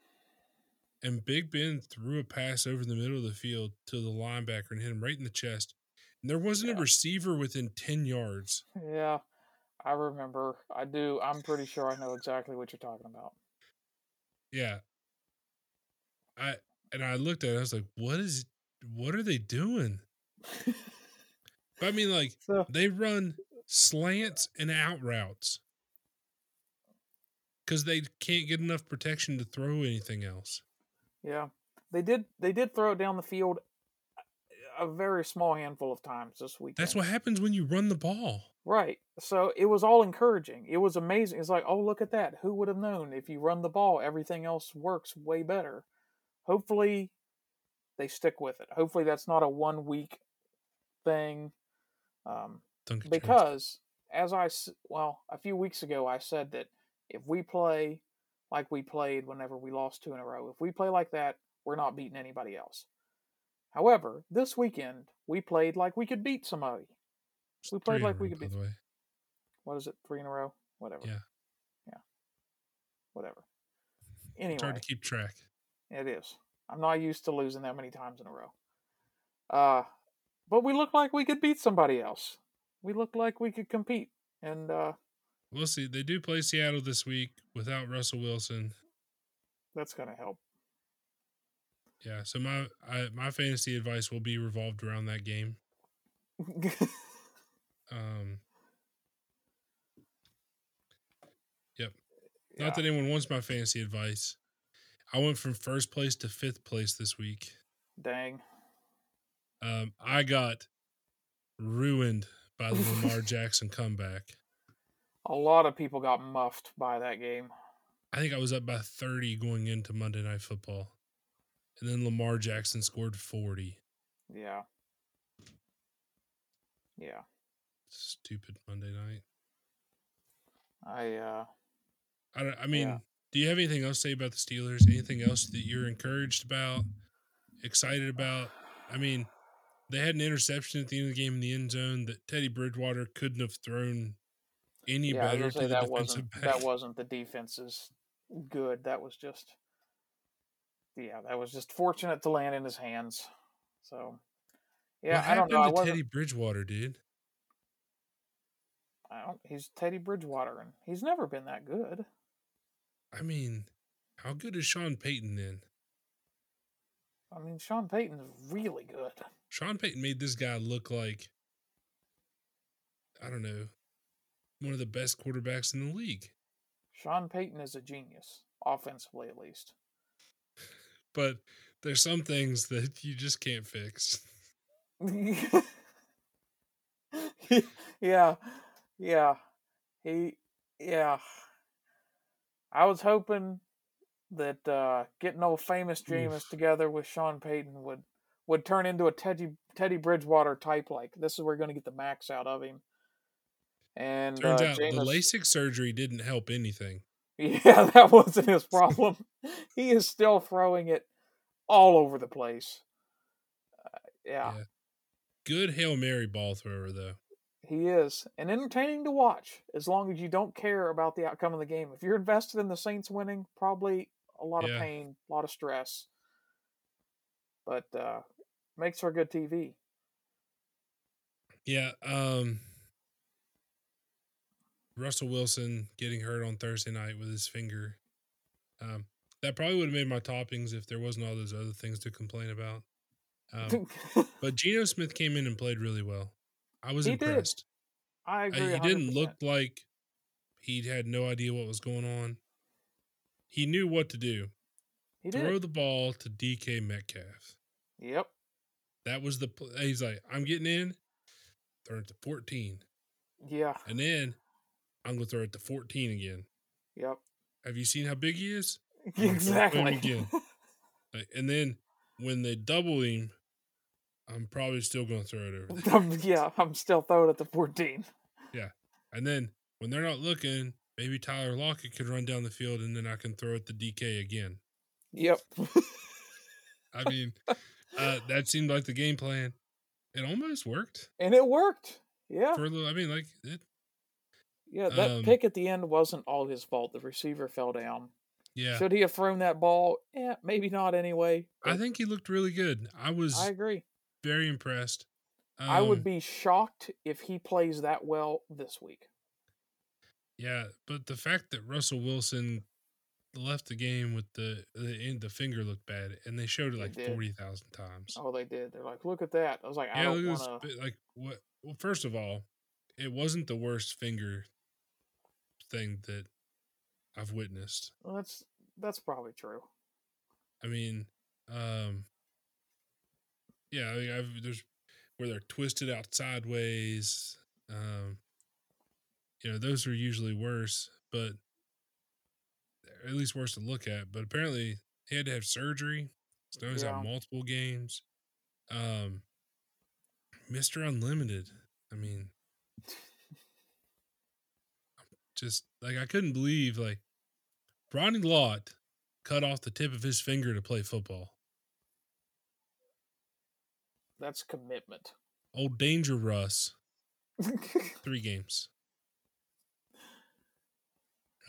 And Big Ben threw a pass over the middle of the field to the linebacker and hit him right in the chest. And there wasn't yeah. a receiver within 10 yards. Yeah, I remember. I do. I'm pretty sure I know exactly what you're talking about. Yeah. I and I looked at it, I was like, what is what are they doing? <laughs> I mean like so, they run slants and out routes because they can't get enough protection to throw anything else. Yeah, they did. They did throw it down the field a very small handful of times this week. That's what happens when you run the ball. Right. So it was all encouraging. It was amazing. It's like, oh, look at that. Who would have known if you run the ball, everything else works way better. Hopefully, they stick with it. Hopefully, that's not a one week thing. Um, because as I well, a few weeks ago, I said that if we play like we played whenever we lost two in a row, if we play like that, we're not beating anybody else. However, this weekend we played like we could beat somebody. We played like we could beat. Somebody. What is it? Three in a row? Whatever. Yeah. Yeah. Whatever. Anyway, it's hard to keep track. It is. I'm not used to losing that many times in a row. Uh, but we look like we could beat somebody else. We look like we could compete, and uh, we'll see. They do play Seattle this week without Russell Wilson. That's gonna help. Yeah. So my I, my fantasy advice will be revolved around that game. <laughs> um. Yep. Yeah. Not that anyone wants my fantasy advice. I went from first place to fifth place this week. Dang. Um, I got ruined by the Lamar <laughs> Jackson comeback. A lot of people got muffed by that game. I think I was up by 30 going into Monday Night Football. And then Lamar Jackson scored 40. Yeah. Yeah. Stupid Monday night. I uh I I mean, yeah. Do you have anything else to say about the Steelers? Anything else that you're encouraged about, excited about? I mean, they had an interception at the end of the game in the end zone that Teddy Bridgewater couldn't have thrown any yeah, better to the that wasn't, back. That wasn't the defense's good. That was just yeah, that was just fortunate to land in his hands. So yeah, what I don't know. To Teddy Bridgewater, dude. I don't. He's Teddy Bridgewater, and he's never been that good. I mean, how good is Sean Payton then? I mean, Sean Payton's really good. Sean Payton made this guy look like I don't know, one of the best quarterbacks in the league. Sean Payton is a genius, offensively at least. <laughs> but there's some things that you just can't fix. <laughs> yeah. Yeah. He yeah. I was hoping that uh, getting old famous Jameis together with Sean Payton would would turn into a Teddy Teddy Bridgewater type. Like this is where we're going to get the max out of him. And turns uh, out Jameis, the LASIK surgery didn't help anything. <laughs> Yeah, that wasn't his <laughs> problem. he is still throwing it all over the place. Uh, yeah. yeah. Good Hail Mary ball thrower, though. He is. And entertaining to watch as long as you don't care about the outcome of the game. If you're invested in the Saints winning, probably a lot yeah. of pain, a lot of stress. But uh makes for good TV. Yeah, um Russell Wilson getting hurt on Thursday night with his finger. Um, that probably would have made my toppings if there wasn't all those other things to complain about. Um, <laughs> but Geno Smith came in and played really well. I was he impressed. Did. I agree. He didn't look like He had no idea what was going on. He knew what to do. He Throw did. the ball to DK Metcalf. Yep. That was the. pl- He's like, I'm getting in. Throw it to 14, Yeah. and then I'm gonna throw it to 14 again. Yep. Have you seen how big he is? <laughs> throw it to him Exactly. again. <laughs> And then when they double him, I'm probably still gonna throw it over. <laughs> Yeah, I'm still throwing it the 14. Yeah, And then when they're not looking, maybe Tyler Lockett could run down the field, and then I can throw it to the DK again. Yep. I mean, uh, that seemed like the game plan. It almost worked and it worked. Yeah. for a little. I mean, like it. Yeah, that um, pick at the end wasn't all his fault. The receiver fell down. Yeah, Should he have thrown that ball? Yeah, maybe not anyway. I think he looked really good. I was I agree. Very impressed. I would Um, be shocked if he plays that well this week. Yeah, but the fact that Russell Wilson left the game with the the the finger looked bad, and they showed it like forty thousand times. Oh, they did. They're like, look at that. I was like, I yeah, don't want to. Like what? Well, first of all, it wasn't the worst finger thing that I've witnessed. Well, that's that's probably true. I mean, um, yeah, I mean, I've, there's where they're twisted out sideways. Um, you know, those are usually worse, but they're at least worse to look at. But apparently, he had to have surgery. So he's Yeah. multiple games. Um, Mister Unlimited. I mean, just like I couldn't believe like Ronnie Lott cut off the tip of his finger to play football. That's commitment. Old Danger Russ, <laughs> three games.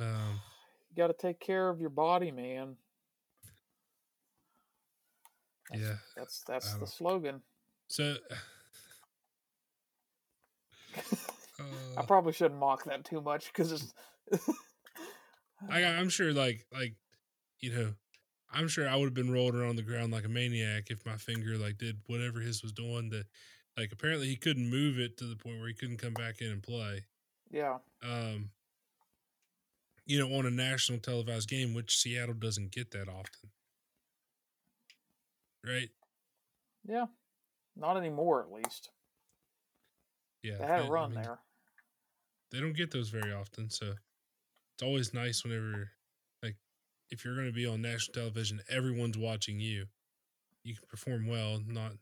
Um, you got to take care of your body, man. That's, yeah. That's that's I the slogan. So, <sighs> I uh, probably shouldn't mock that too much because it's. I, I'm sure, like, like, you know, I'm sure I would have been rolled around the ground like a maniac if my finger like did whatever his was doing. That, like, apparently he couldn't move it to the point where he couldn't come back in and play. yeah, Um, you know, on a national televised game, which Seattle doesn't get that often, right? yeah, not anymore at least. Yeah, They had a run mean, there. They don't get those very often, so it's always nice whenever, if you're going to be on national television, everyone's watching you. You can perform well, not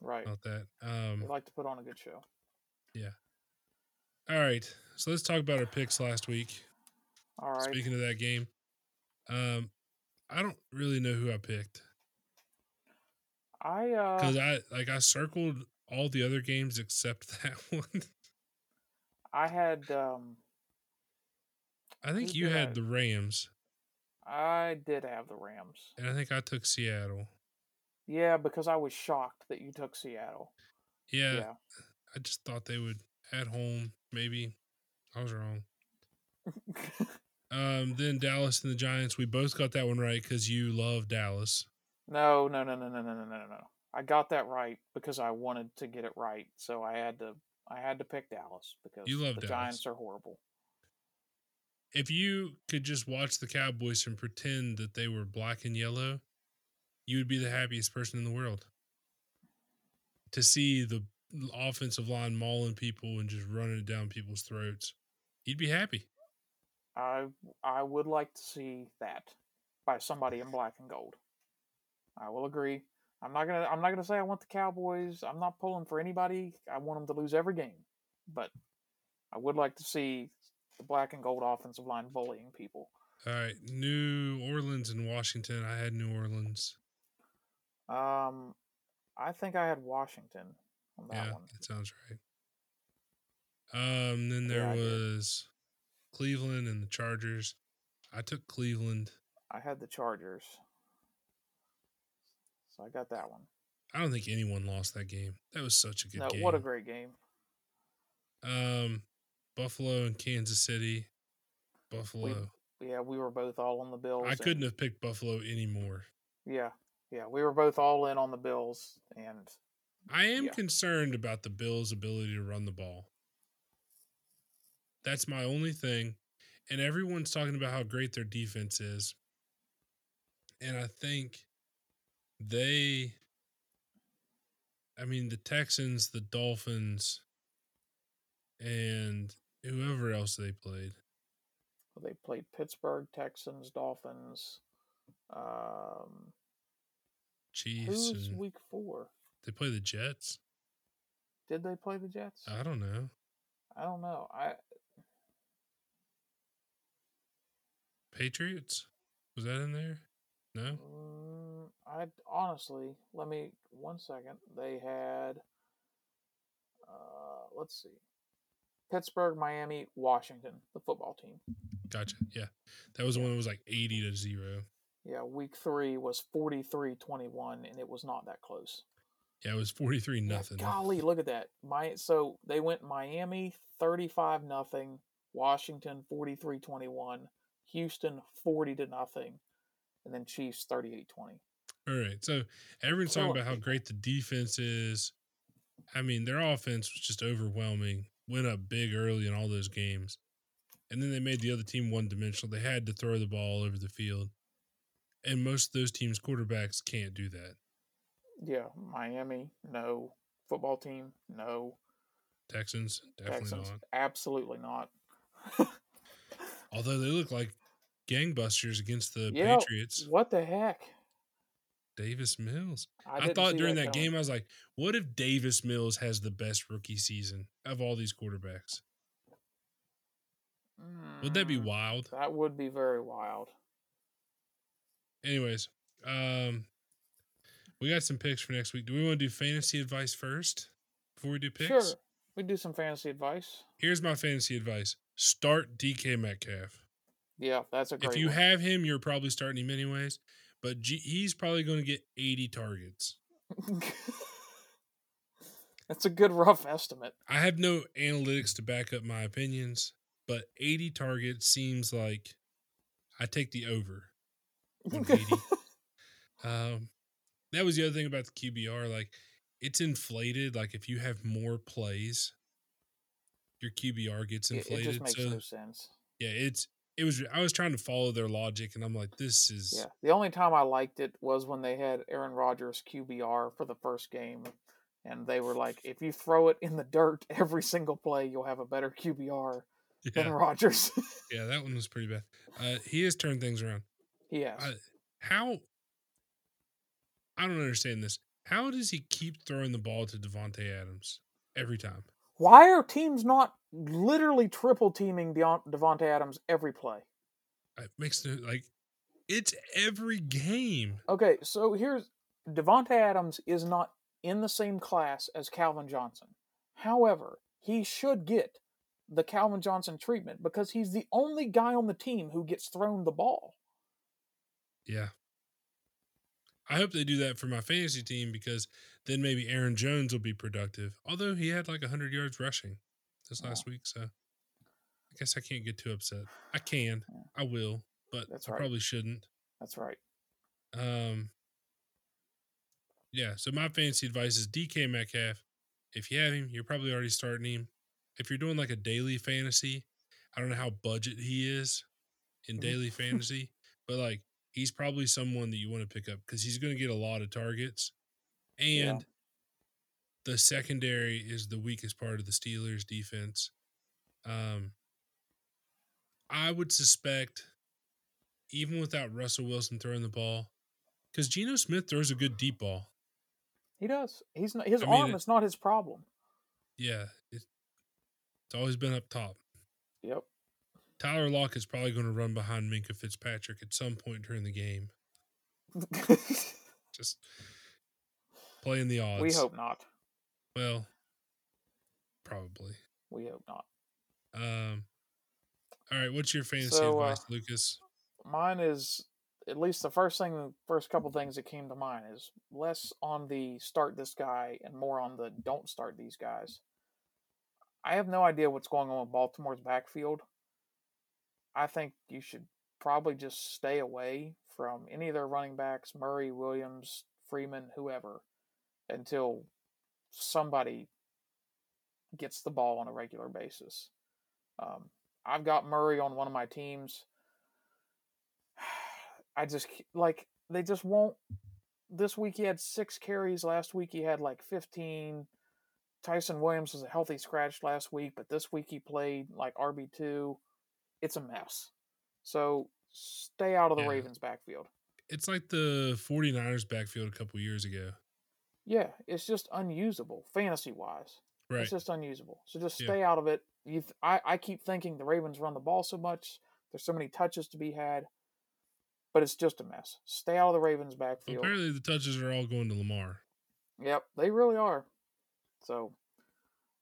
Right. not that. Um, like to put on a good show. Yeah. All right, so let's talk about our picks last week. All right. Speaking of that game, um, I don't really know who I picked I uh because I like I circled all the other games except <laughs> that one. I had um I think you did I- had the Rams, I did have the Rams. and I think I took Seattle. Yeah, because I was shocked that you took Seattle. Yeah, Yeah. I just thought they would at home. Maybe I was wrong. <laughs> Um, then Dallas and the Giants. We both got that one right because you love Dallas. no, no, no, no, no, no, no, no, no. I got that right because I wanted to get it right, so I had to I had to pick Dallas because You love the Dallas. Giants are horrible. If you could just watch the Cowboys and pretend that they were black and yellow, you would be the happiest person in the world. To see the offensive line mauling people and just running it down people's throats, you'd be happy. I I would like to see that by somebody in black and gold. I will agree. I'm not gonna I'm not gonna say I want the Cowboys. I'm not pulling for anybody. I want them to lose every game, but I would like to see the black and gold offensive line bullying people. All right, New Orleans and Washington. I had New Orleans. Um, I think I had Washington on that yeah, one. that sounds right. Um, then there Yeah, was Cleveland and the Chargers. I took Cleveland. I had the Chargers, so I got that one. I don't think anyone lost that game. That was such a good No, game. what a great game! um, Buffalo and Kansas City. Buffalo. Yeah, we were both all on the Bills. I couldn't have picked Buffalo anymore. Yeah, yeah, we were both all in on the Bills, and I am Yeah. concerned about the Bills' ability to run the ball. That's my only thing. and everyone's talking about how great their defense is. And I think they I mean the Texans, the Dolphins, and whoever else they played. They played Pittsburgh, Texans, Dolphins. Um, Chiefs. who's week four? they play the Jets. Did they play the Jets? I don't know. I don't know. I Patriots? Was that in there? No? mm, I honestly let me one second. They had uh let's see. Pittsburgh, Miami, Washington, the football team. Gotcha. Yeah. That was the one that was like 80 to 0. Yeah, week three was 43 21, and it was not that close. Yeah, it was 43 Yeah, nothing. golly, look at that. My so they went Miami 35 nothing, Washington 43 21, Houston 40 to nothing, and then Chiefs 38 20. All right. So everyone's talking about how great the defense is. I mean, their offense was just overwhelming. Went up big early in all those games. And then they made the other team one dimensional. They had to throw the ball all over the field. And most of those teams' quarterbacks can't do that. Yeah, Miami, no. Football team, no. Texans, definitely Texans, not. absolutely not. Although they look like gangbusters against the Yeah, Patriots. What the heck? Davis Mills. I, I, thought during that, coming. game, I was like, what if Davis Mills has the best rookie season of all these quarterbacks? Would that be Mm, wild? That would be very wild. Anyways, um, we got some picks for next week. Do we want to do fantasy advice first before we do picks? Sure. We do some fantasy advice. Here's my fantasy advice: start DK Metcalf. Yeah, that's a great if you one. have him, you're probably starting him anyways. But G- he's probably going to get 80 targets. <laughs> That's a good rough estimate. I have no analytics to back up my opinions, but 80 targets seems like I take the over. on 80. <laughs> Um, that was the other thing about the QBR. Like, it's inflated. Like, if you have more plays, your QBR gets It, it inflated. just makes so no sense. yeah, it's it was. I was trying to follow their logic, and I'm like, this is Yeah. The only time I liked it was when they had Aaron Rodgers QBR for the first game. And they were like, if you throw it in the dirt <laughs> every single play, you'll have a better QBR than yeah, Rodgers. yeah. That one was pretty bad. Uh, <laughs> he has turned things around. he has. I- How? I don't understand this. How does he keep throwing the ball to Davante Adams every time? Why are teams not literally triple teaming Davante Adams every play? It makes no like. It's every game. Okay, so here's Davante Adams is not in the same class as Calvin Johnson. However, he should get the Calvin Johnson treatment because he's the only guy on the team who gets thrown the ball. Yeah. I hope they do that for my fantasy team because then maybe Aaron Jones will be productive. Although he had like 100 yards rushing this Yeah. last week. So I guess I can't get too upset. I can. Yeah. I will. But That's I right. probably shouldn't. That's right. Um, yeah. So my fantasy advice is DK Metcalf. If you have him, you're probably already starting him. If you're doing like a daily fantasy, I don't know how budget he is in Mhm. daily <laughs> fantasy, but like he's probably someone that you want to pick up because he's going to get a lot of targets. And Yeah. The secondary is the weakest part of the Steelers defense. Um, I would suspect, even without Russell Wilson throwing the ball, because Geno Smith throws a good deep ball. He does. He's not, his I mean, arm it- is not his problem. Yeah, it, it's always been up top. Yep. Tyler Lock is probably going to run behind Minkah Fitzpatrick at some point during the game. <laughs> Just playing the odds. we hope not. Well, probably. We hope not. Um. All right, what's your fantasy So, uh, advice, Lucas? Mine is at least the first thing, the first couple things that came to mind is less on the start this guy and more on the don't start these guys. I have no idea what's going on with Baltimore's backfield. I think you should probably just stay away from any of their running backs, Murray, Williams, Freeman, whoever, until somebody gets the ball on a regular basis. Um, I've got Murray on one of my teams. <sighs> I just like they just won't. This week he had six carries. Last week he had like fifteen. Ty'Son Williams was a healthy scratch last week, but this week he played like RB two. It's a mess. So stay out of the Yeah. Ravens backfield. It's like the 49ers backfield a couple years ago. Yeah, it's just unusable fantasy wise. Right. It's just unusable. So just Yeah. stay out of it. You, th- I, I keep thinking the Ravens run the ball so much. There's so many touches to be had, but it's just a mess. Stay out of the Ravens Well, backfield. apparently the touches are all going to Lamar. Yep, they really are. So,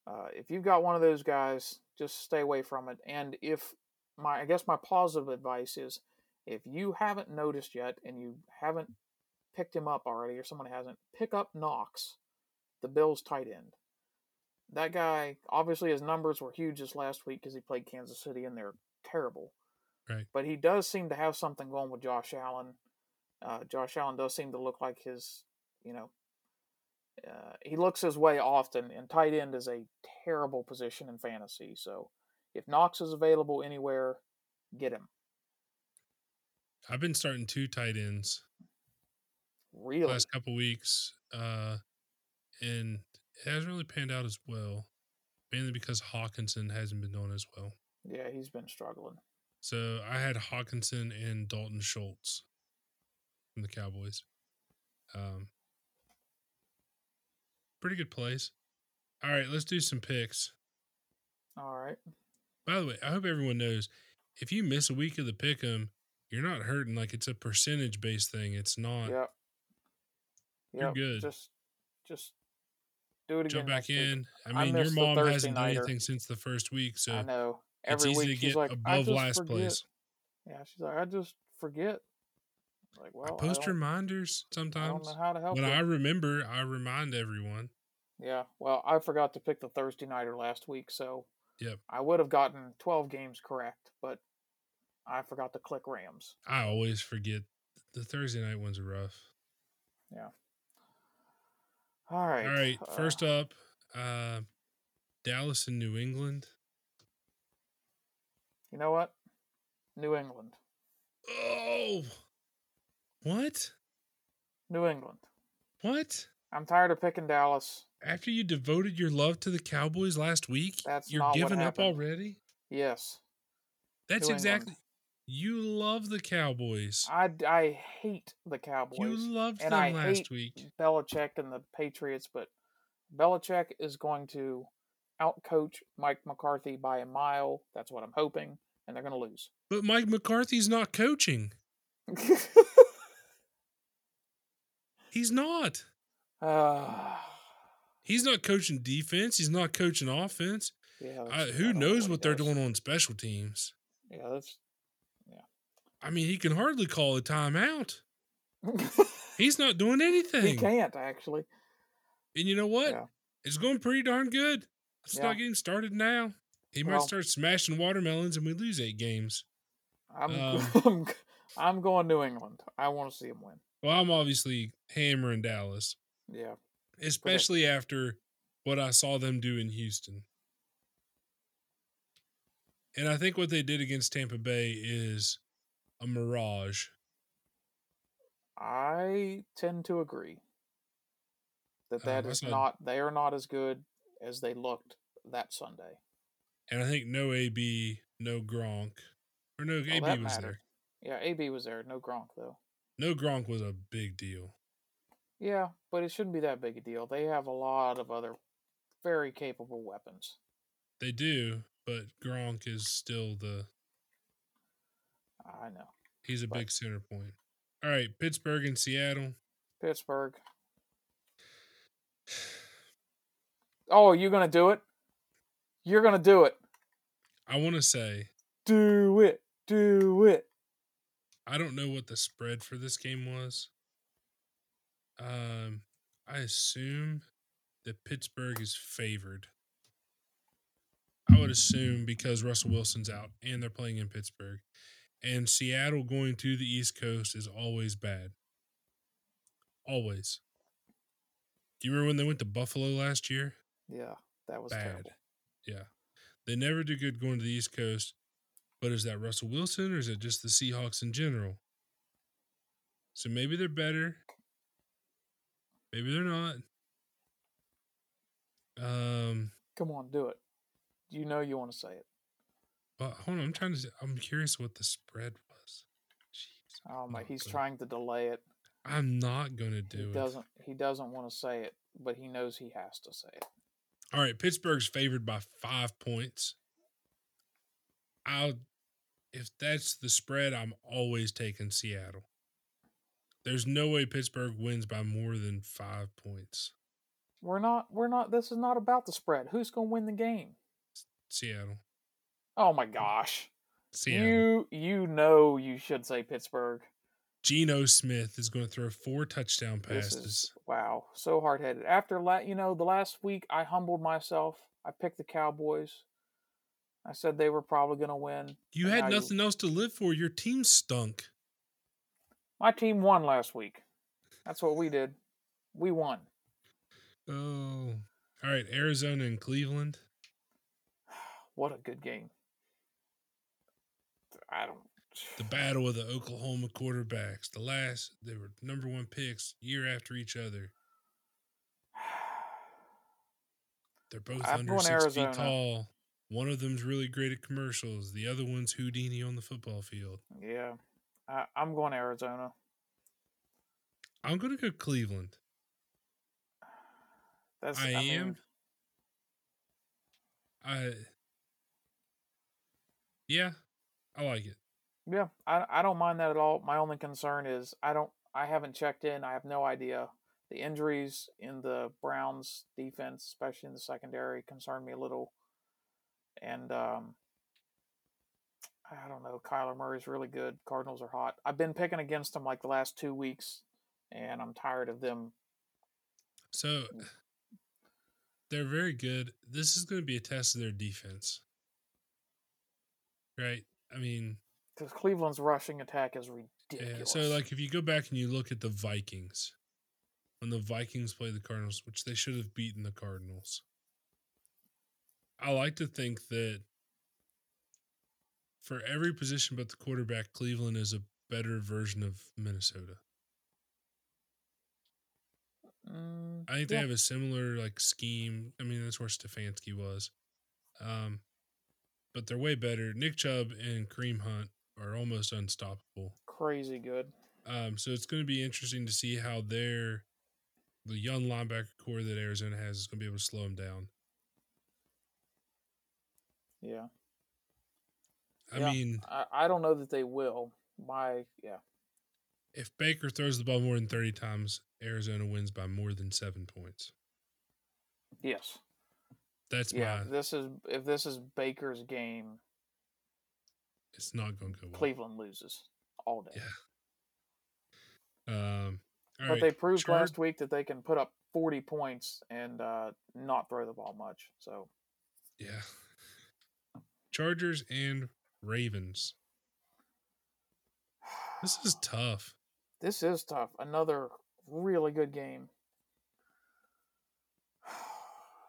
uh, if you've got one of those guys, just stay away from it. And if my, I guess my positive advice is, if you haven't noticed yet and you haven't picked him up already, or someone hasn't, pick up Knox, the Bills tight end. That guy, obviously, his numbers were huge this last week because he played Kansas City and they're terrible. Right. But he does seem to have something going with Josh Allen. Uh, Josh Allen does seem to look like his, you know, uh, he looks his way often, and tight end is a terrible position in fantasy. So if Knox is available anywhere, get him. I've been starting two tight ends Really? last couple weeks, uh, and it hasn't really panned out as well, mainly because Hockenson hasn't been doing as well. Yeah, he's been struggling. So I had Hockenson and Dalton Schultz from the Cowboys. Um, pretty good plays. All right, let's do some picks. All right. By the way, I hope everyone knows if you miss a week of the pick 'em, you're not hurting. Like it's a percentage based thing. It's not. Yep. You're Yep. good. Just, just do it again. Jump back next week. in. I I mean, your mom hasn't done anything since the first week, so I know. it's easy week to get like, above last forget. place. Yeah, she's like, I just forget. Like, well, I I post reminders I don't sometimes. know how to help When. I remember, I remind everyone. Yeah, well, I forgot to pick the Thursday nighter last week, so Yep. I would have gotten 12 games correct, but I forgot to click Rams. I always forget. The Thursday night ones are rough. All right. All right, uh, first up, uh, Dallas and New England. you know what? New England. Oh, what? New England. What? I'm tired of picking Dallas. After you devoted your love to the Cowboys last week, That's you're giving up already? Yes. That's New England. You love the Cowboys. I, I hate the Cowboys. You loved and them I last hate week. Belichick and the Patriots, but Belichick is going to outcoach Mike McCarthy by a mile. That's what I'm hoping, and they're going to lose. But Mike McCarthy's not coaching. <laughs> He's not. uh, <sighs> He's not coaching defense. He's not coaching offense. yeah, I, who knows he what they're doing on special teams? Yeah, that's I mean, he can hardly call a timeout. <laughs> He's not doing anything. he can't actually. And you know what? Yeah. It's going pretty darn good. It's Yeah. not getting started now. He might Well- start smashing watermelons and we lose eight games. I'm Um, <laughs> I'm, I'm going New England. I want to see him win. Well, I'm obviously hammering Dallas, Yeah, especially after what I saw them do in Houston. And I think what they did against Tampa Bay is a mirage. I tend to agree that that Um, is saw- not. They are not as good as they looked that Sunday. And I think no AB, no Gronk. Or no, Oh, AB was mattered. Yeah, AB was there. No Gronk though. No Gronk was a big deal. Yeah, but it shouldn't be that big a deal. They have a lot of other very capable weapons. They do, but Gronk is still the I know. he's a But- big center point. All right, Pittsburgh and Seattle. Pittsburgh. Oh, you're gonna do it? You're gonna do it. I want to say Do it. Do it. I don't know what the spread for this game was. Um, I assume that Pittsburgh is favored. I would assume because Russell Wilson's out and they're playing in Pittsburgh. And Seattle going to the East Coast is always bad. Always. Do you remember when they went to Buffalo last year? Yeah, that was Bad. terrible. Yeah. They never do good going to the East Coast. But is that Russell Wilson or is it just the Seahawks in general? So maybe they're better. Maybe they're not. Um, Come on, do it. You know you want to say it. But hold on, I'm trying to. I'm curious what the spread was. Jeez, Oh my, he's gonna- trying to delay it. I'm not gonna He do it. doesn't. He doesn't want to say it, but he knows he has to say it. All right, Pittsburgh's favored by five points. I'll, if that's the spread, I'm always taking Seattle. There's no way Pittsburgh wins by more than five points. We're not. We're not. This is not about the spread. Who's going to win the game? Seattle. Oh my gosh. Seattle. You you know you should say Pittsburgh. Geno Smith is going to throw four touchdown passes. is wow, so hard headed. After la- you know, the last week I humbled myself. I picked the Cowboys. I said they were probably going to win. you had now you- nothing else to live for. Your team stunk. My team won last week. That's what we did. We won. Oh. All right, Arizona and Cleveland. <sighs> What a good game. I don't. The battle of the Oklahoma quarterbacks. The last, they were number one picks year after each other. They're <sighs> both I'm under six Arizona. feet tall. One of them's really great at commercials. The other one's Houdini on the football field. Yeah, I, I'm going to Arizona. I'm gonna go Cleveland. That's I, mean, am. I. Yeah, I like it. Yeah, I I don't mind that at all. My only concern is I don't I haven't checked in. I have no idea. The injuries in the Browns defense, especially in the secondary, concern me a little. And um I don't know. Kyler Murray's really good. Cardinals are hot. I've been picking against them like the last two weeks, and I'm tired of them. So they're very good. This is going to be a test of their defense, right? I mean, Because Cleveland's rushing attack is ridiculous. yeah. So like, if you go back and you look at the Vikings, when the Vikings play the Cardinals, which they should have beaten the Cardinals, I like to think that for every position but the quarterback, Cleveland is a better version of Minnesota. Mm, I think they yeah. have a similar like scheme. I mean, that's where Stefanski was. Um, but they're way better. Nick Chubb and Kareem Hunt are almost unstoppable. crazy good. Um, so it's going to be interesting to see how their the young linebacker corps that Arizona has is going to be able to slow them down. Yeah. I Yeah. mean, I, I don't know that they will. My yeah. if Baker throws the ball more than thirty times, Arizona wins by more than seven points. Yes. That's Yeah. my. This is if this is Baker's game, It's not going to go well. Cleveland loses all day. Yeah. Um, all but right, they proved Char- last week that they can put up 40 points and uh, not throw the ball much. So Yeah. Chargers and Ravens. This is tough. this is tough. Another really good game.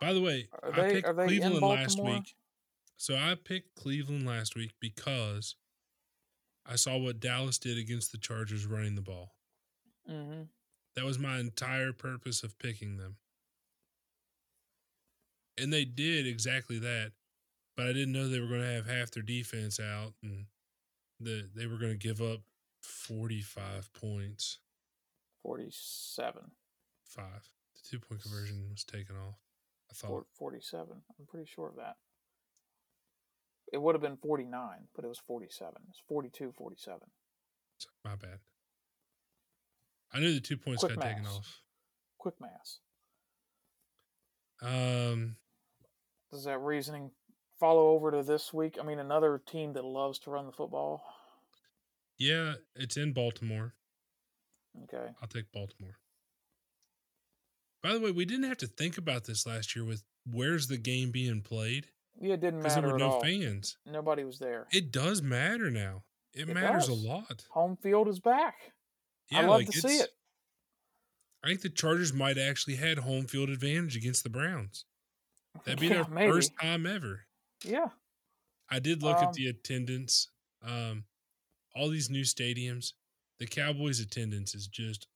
By the way, Are I they- picked Cleveland last week. So I picked Cleveland last week because I saw what Dallas did against the Chargers running the ball. Mm-hmm. That was my entire purpose of picking them. And they did exactly that. But I didn't know they were going to have half their defense out and that they were going to give up 45 points. 47. Five. The two point conversion was taken off. I thought. Four- 47. I'm pretty sure of that. It would have been 49, but it was 47. It's 42 47. My bad. I knew the two points Quick got taken off. Quick mass. Um, Does that reasoning follow over to this week? I mean, another team that loves to run the football. yeah, it's in Baltimore. Okay. I'll take Baltimore. By the way, we didn't have to think about this last year with where's the game being played Yeah, it didn't because there matter were at no all. fans. Nobody was there. It does matter now. It, It matters does. a lot. Home field is back. Yeah, I love like to see it. I think the Chargers might actually had home field advantage against the Browns. That'd be <laughs> Yeah, their maybe. first time ever. Yeah. I did look Um, at the attendance. Um, all these new stadiums, the Cowboys' attendance is just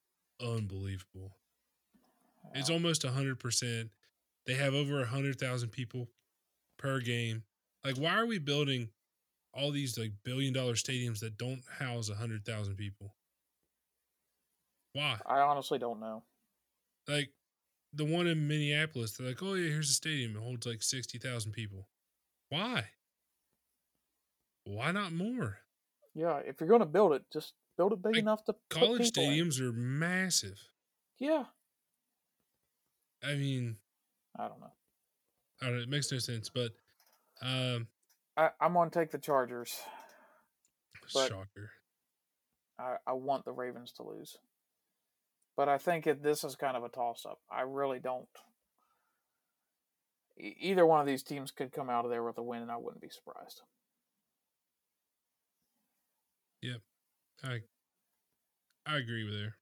unbelievable. It's almost hundred percent. They have over a hundred thousand people per game. Like, why are we building all these like billion dollar stadiums that don't house a hundred thousand people? Why? I honestly don't know. Like the one in Minneapolis, they're like, oh yeah, here's a stadium. It holds like sixty thousand people. Why? Why not more? Yeah, if you're going to build it, just build it big Like, enough to put College people in. stadiums are massive. Yeah, I mean, I don't know. I don't know, it makes no sense, but um, I, I'm going to take the Chargers. Shocker. I, I want the Ravens to lose, but I think it, this is kind of a toss-up. I really don't. E- either one of these teams could come out of there with a win, and I wouldn't be surprised. I I agree with her.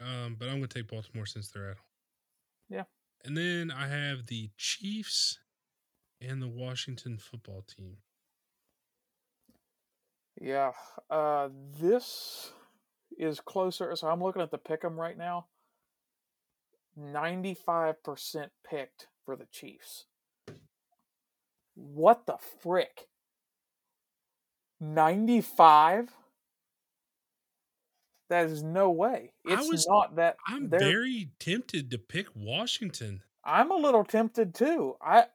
Um, but I'm gonna take Baltimore since they're at home. Yeah. And then I have the Chiefs and the Washington football team. Yeah, uh, this is closer. So I'm looking at the pick'em right now. Ninety-five percent picked for the Chiefs. What the frick? Ninety-five? That is no way. I It's was- not that. I'm very tempted to pick Washington. I'm a little tempted too. I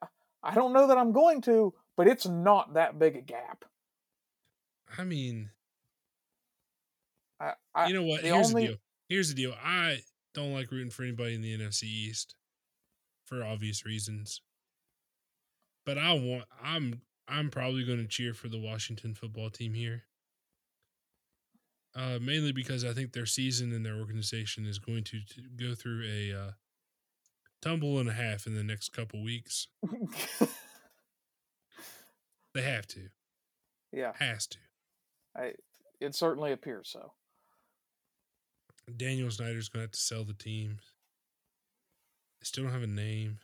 I don't know that I'm going to, but it's not that big a gap. I mean, I, I you know what? the Here's only- the deal. Here's the deal. I don't like rooting for anybody in the NFC East for obvious reasons. But I want I'm I'm probably going to cheer for the Washington football team here. Uh, mainly because I think their season and their organization is going to, to go through a uh, tumble and a half in the next couple weeks. <laughs> They have to, yeah, has to. I, it certainly appears so. Daniel Snyder's going to have to sell the team. They still don't have a name.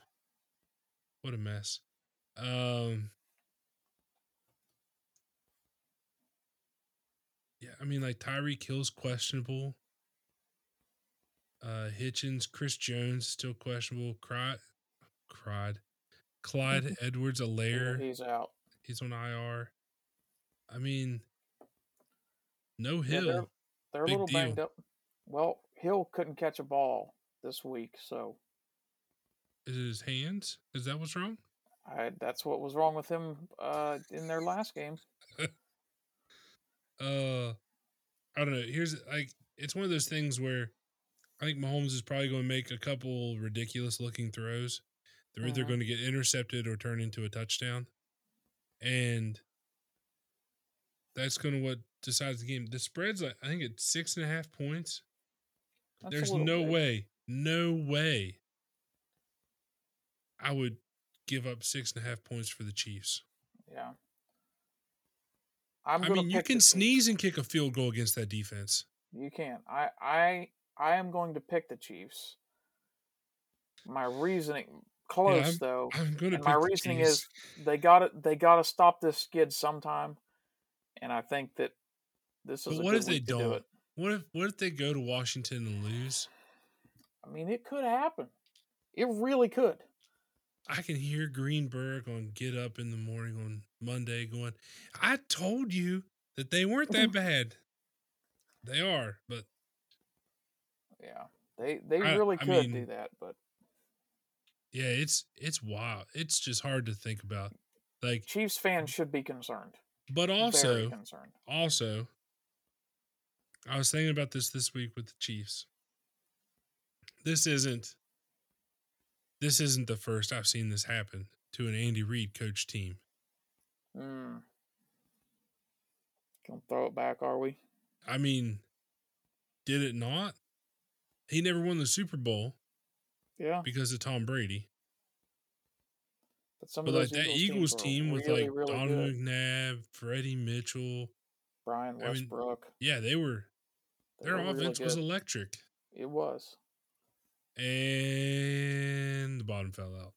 What a mess. Um, yeah, I mean, like Tyreek Hill's questionable. Uh, Hitchens, Chris Jones still questionable. Cried, cried. Clyde <laughs> Edwards-Helaire. he's out. He's on IR. I mean, no Yeah, Hill. they're they're a little deal. banged up. Well, Hill couldn't catch a ball this week, so Is it his hands? Is that what's wrong? I, that's what was wrong with him uh, in their last game. Uh I don't know. Here's like it's one of those things where I think Mahomes is probably going to make a couple ridiculous looking throws. They're either Mhm. going to get intercepted or turn into a touchdown, and that's going to what decides the game. The spread's like I think it's six and a half points. That's There's no big. way, no way. I would give up six and a half points for the Chiefs. Yeah. I'm I mean, you can Chiefs. sneeze and kick a field goal against that defense. You can't. I I I am going to pick the Chiefs. My reasoning close I'm- though. I'm to. My reasoning is they got it. They got to stop this skid sometime, and I think that this is. But what if they to do don't? it. What if what if they go to Washington and lose? I mean, it could happen. It really could. I can hear Greenberg on Get Up in the morning on Monday going, "I told you that they weren't that <laughs> bad. They are, but Yeah, they they I- really I could mean, do that, but yeah, it's it's wild. It's just hard to think about. Like, Chiefs fans should be concerned. but Very also, concerned. also, I was thinking about this this week with the Chiefs. This isn't. This isn't the first I've seen this happen to an Andy Reid coach team. Mm. Gonna throw it back, are we? I mean, did it not? He never won the Super Bowl Yeah, because of Tom Brady. but some But of like that Eagles, team with really, like really Donovan good. McNabb, Freddie Mitchell, Brian I mean, Westbrook. yeah, they were they their were really offense was electric, It was. and the bottom fell out.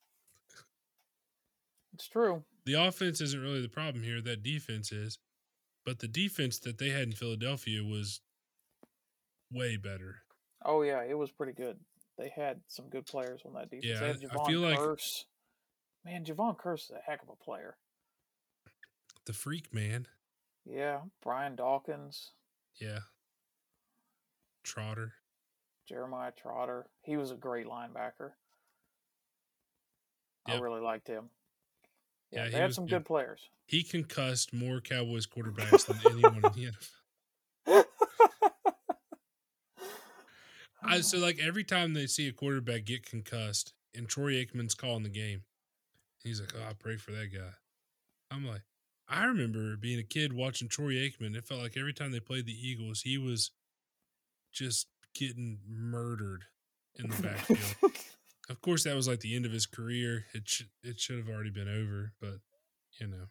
It's true. The offense isn't really the problem here. That defense is, but the defense that they had in Philadelphia was way better. Oh yeah, it was pretty good. They had some good players on that defense. Yeah, I feel like- Kearse. Man, Jevon Kearse is a heck of a player. The freak man, Yeah, Brian Dawkins, yeah. Trotter, Jeremiah Trotter. He was a great linebacker. I really liked him. Yeah, Yeah, they had was some good. good players. he concussed more Cowboys quarterbacks than anyone in the NFL. I, so like every time they see a quarterback get concussed and Troy Aikman's calling the game, he's like, "Oh, I pray for that guy." I'm like, I remember being a kid watching Troy Aikman. It felt like every time they played the Eagles, he was just getting murdered in the <laughs> backfield. Of course, that was like the end of his career. It sh- it should have already been over, but you know,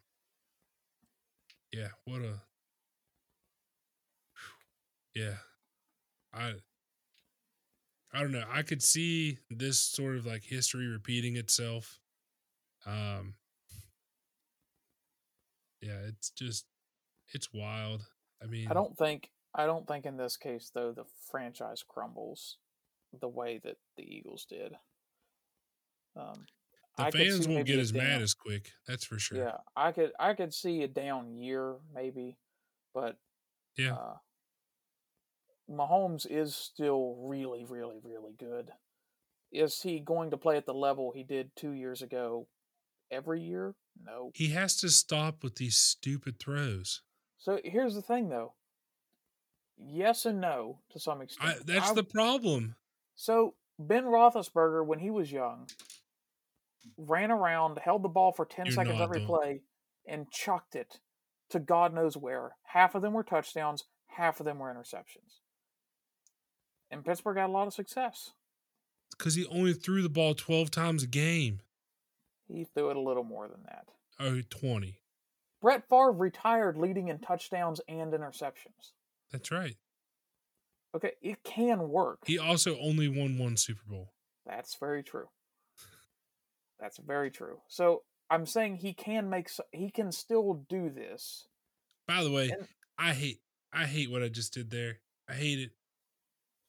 yeah. What a yeah. I I don't know. I could see this sort of like history repeating itself. Um Yeah, it's just it's wild. I mean I don't think I don't think in this case though the franchise crumbles the way that the Eagles did. Um, the I fans won't get as down- mad as quick. That's for sure. Yeah, I could I could see a down year maybe, but Yeah. uh, Mahomes is still really really really good. Is he going to play at the level he did two years ago every year? No. He has to stop with these stupid throws. So here's the thing though. Yes and no to some extent. I, that's I- the problem. So Ben Roethlisberger, when he was young, ran around, held the ball for 10 You're seconds every play, and chucked it to God knows where. Half of them were touchdowns, half of them were interceptions. And Pittsburgh had a lot of success. Because he only threw the ball 12 times a game. He threw it a little more than that. Oh, 20. Brett Favre retired leading in touchdowns and interceptions. That's right. Okay, it can work. He also only won one Super Bowl. That's very true. That's very true. So I'm saying he can make he can still do this. By the way, And- I hate I hate what I just did there. I hate it.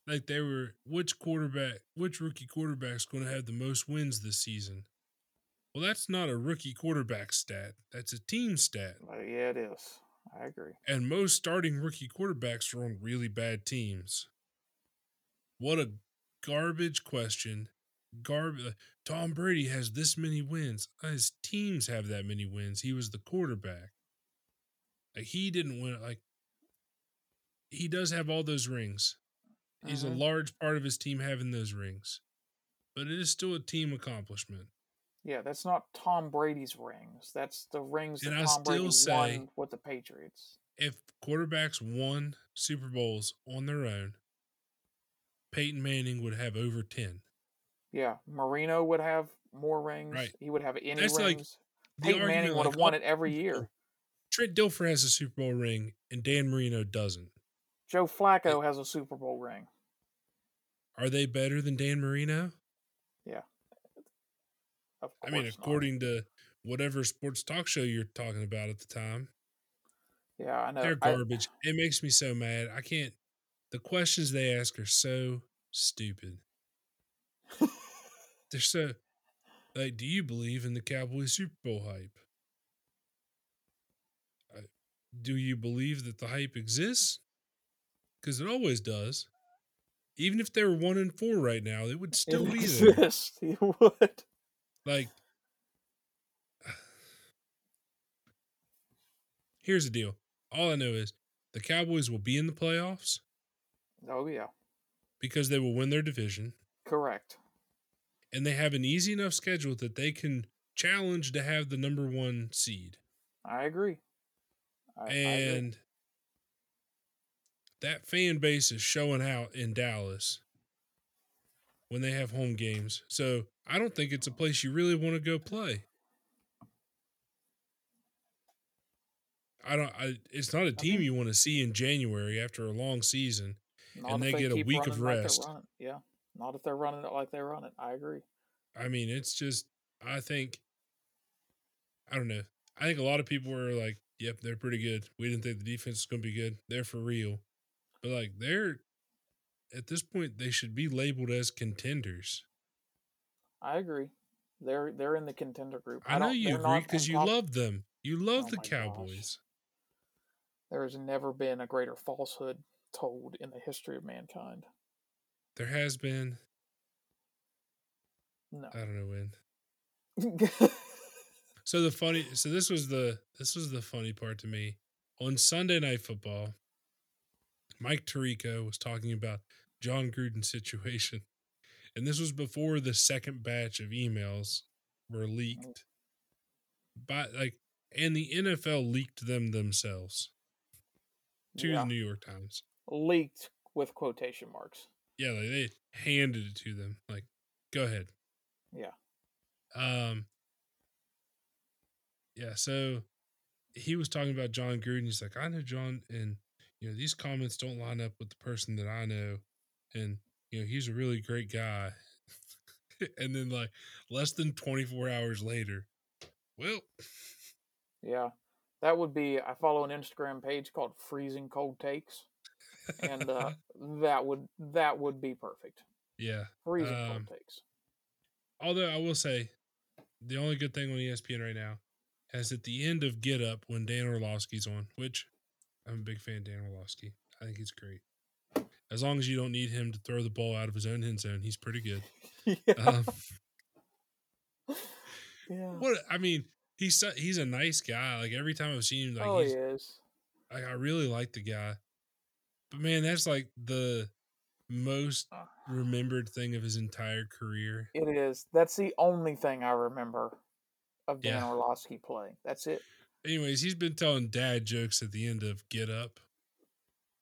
Like they were which quarterback, which rookie quarterback's going to have the most wins this season? Well, that's not a rookie quarterback stat. That's a team stat. Yeah, it is. I agree. And most starting rookie quarterbacks are on really bad teams. What a garbage question. Garbage. Tom Brady has this many wins. Uh, His teams have that many wins. He was the quarterback. Like he didn't win. Like he does have all those rings. He's Mhm. a large part of his team having those rings, but it is still a team accomplishment. Yeah, that's not Tom Brady's rings. That's the rings And that I Tom Brady still say- won with the Patriots. If quarterbacks won Super Bowls on their own, Peyton Manning would have over ten. Yeah, Marino would have more rings. Right. He would have any That's like rings. The Peyton Manning would have like, won it every year. Trent Dilfer has a Super Bowl ring and Dan Marino doesn't. Joe Flacco has a Super Bowl ring. Are they better than Dan Marino? Yeah. Of I mean, not. according to whatever sports talk show you're talking about at the time, Yeah, I know. they're I- garbage. it makes me so mad. I can't. The questions they ask are so stupid. <laughs> They're so like, do you believe in the Cowboys Super Bowl hype? I- Do you believe that the hype exists? Because it always does. Even if they were one and four right now, it would still it be there. exists. <laughs> He would. Like, here's the deal. All I know is the Cowboys will be in the playoffs Oh yeah, because they will win their division, correct. And they have an easy enough schedule that they can challenge to have the number one seed. I agree. I, I agree. and that fan base is showing out in Dallas when they have home games. So I don't think it's a place you really want to go play. I don't. I, it's not a team mm-hmm. you want to see in January after a long season. Not and if they get a week of running like rest. Yeah, not if they're running it like they run it. I agree. I mean, it's just. I think. I don't know. I think a lot of people were like, "Yep, they're pretty good." We didn't think the defense was going to be good. They're for real, but like they're at this point they should be labeled as contenders. I agree. They're they're in the contender group. I, know you agree because you love them. You love Oh the my gosh. Cowboys. There has never been a greater falsehood told in the history of mankind. There has been No. I don't know when. <laughs> So the funny, so this was the this was the funny part to me on Sunday Night Football. Mike Tirico was talking about Jon Gruden's situation, and this was before the second batch of emails were mm. leaked. By like, and the NFL leaked them themselves to Yeah. the New York Times. Leaked with quotation marks. Yeah, like they handed it to them. Like, go ahead. Yeah. Um. Yeah, so he was talking about Jon Gruden. He's like, I know Jon, and you know these comments don't line up with the person that I know, and you know he's a really great guy. <laughs> and then like less than twenty four hours later, well, <laughs> Yeah. That would be I follow an Instagram page called Freezing Cold Takes. And uh, that would that would be perfect. yeah. Freezing Um, cold takes. Although I will say, the only good thing on ESPN right now is at the end of Get Up when Dan Orlovsky's on, which I'm a big fan of Dan Orlovsky. I think he's great. As long as you don't need him to throw the ball out of his own end zone, he's pretty good. <laughs> yeah. Um, yeah. what I mean, he's he's a nice guy. Like every time I've seen him, like oh, he is. like I really like the guy. But man, that's like the most remembered thing of his entire career. It is. That's the only thing I remember of Dan Yeah. Orlovsky playing. That's it. Anyways, he's been telling dad jokes at the end of Get Up.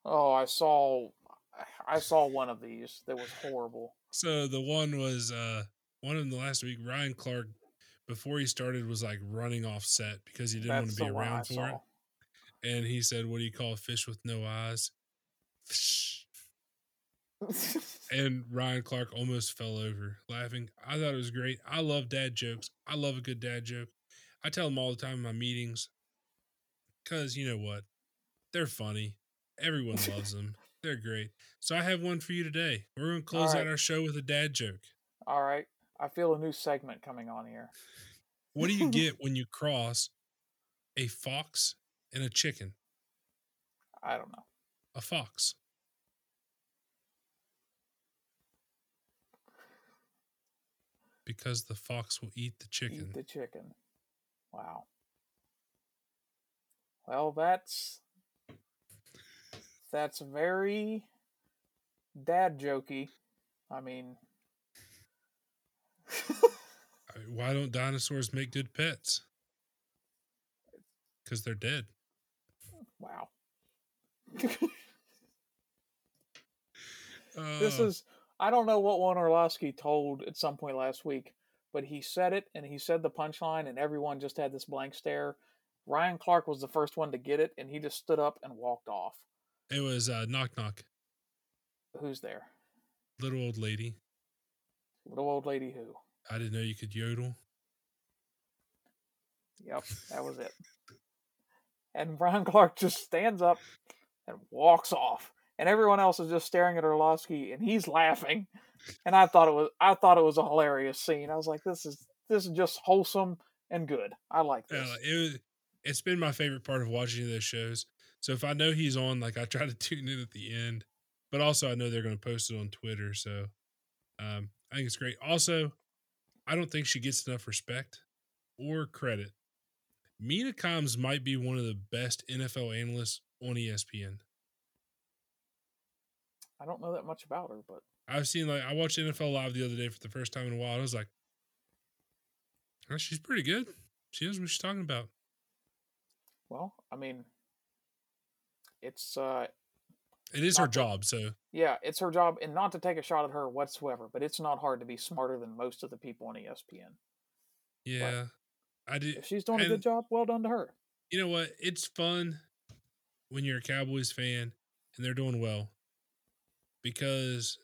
Oh, I saw I saw one of these that was horrible. So the one was uh one of the last week. Ryan Clark, before he started, was like running off set because he didn't want to be the one I around for it. And he said, "What do you call a fish with no eyes?" <laughs> And Ryan Clark almost fell over laughing. I thought it was great. I love dad jokes. I love a good dad joke. I tell them all the time in my meetings because you know what? They're funny. Everyone <laughs> loves them. They're great. So I have one for you today. We're going to close out our show with a dad joke. All right. I feel a new segment coming on here. What do you <laughs> get when you cross a fox and a chicken? I don't know. A fox. Because the fox will eat the chicken. Eat the chicken. Wow. Well, that's that's very dad jokey. I mean, <laughs> Why don't dinosaurs make good pets? Because they're dead. wow. <laughs> this Uh, is I don't know what Juan Orlovsky told at some point last week, but he said it and he said the punchline and everyone just had this blank stare. Ryan Clark was the first one to get it and he just stood up and walked off. it was uh, knock knock. Who's there? Little old lady. Little old lady who? I didn't know you could yodel. Yep, that was it. And Ryan Clark just stands up and walks off. And everyone else is just staring at Orlovsky and he's laughing. And I thought it was I thought it was a hilarious scene. I was like, this is this is just wholesome and good. I like this. like, it was, it's been my favorite part of watching those shows. So if I know he's on, like I try to <laughs> tune in at the end, but also I know they're going to post it on Twitter. So um, I think it's great. Also, I don't think she gets enough respect or credit. Mina Kimes might be one of the best NFL analysts on ESPN. I don't know that much about her, but I've seen like I watched NFL Live the other day for the first time in a while. I was like, "Oh, she's pretty good. She knows what she's talking about. well, I mean it's uh It is her that- job, so yeah, it's her job and not to take a shot at her whatsoever, but it's not hard to be smarter than most of the people on ESPN. yeah. I do. If she's doing a good job, well done to her. You know what? It's fun when you're a Cowboys fan and they're doing well because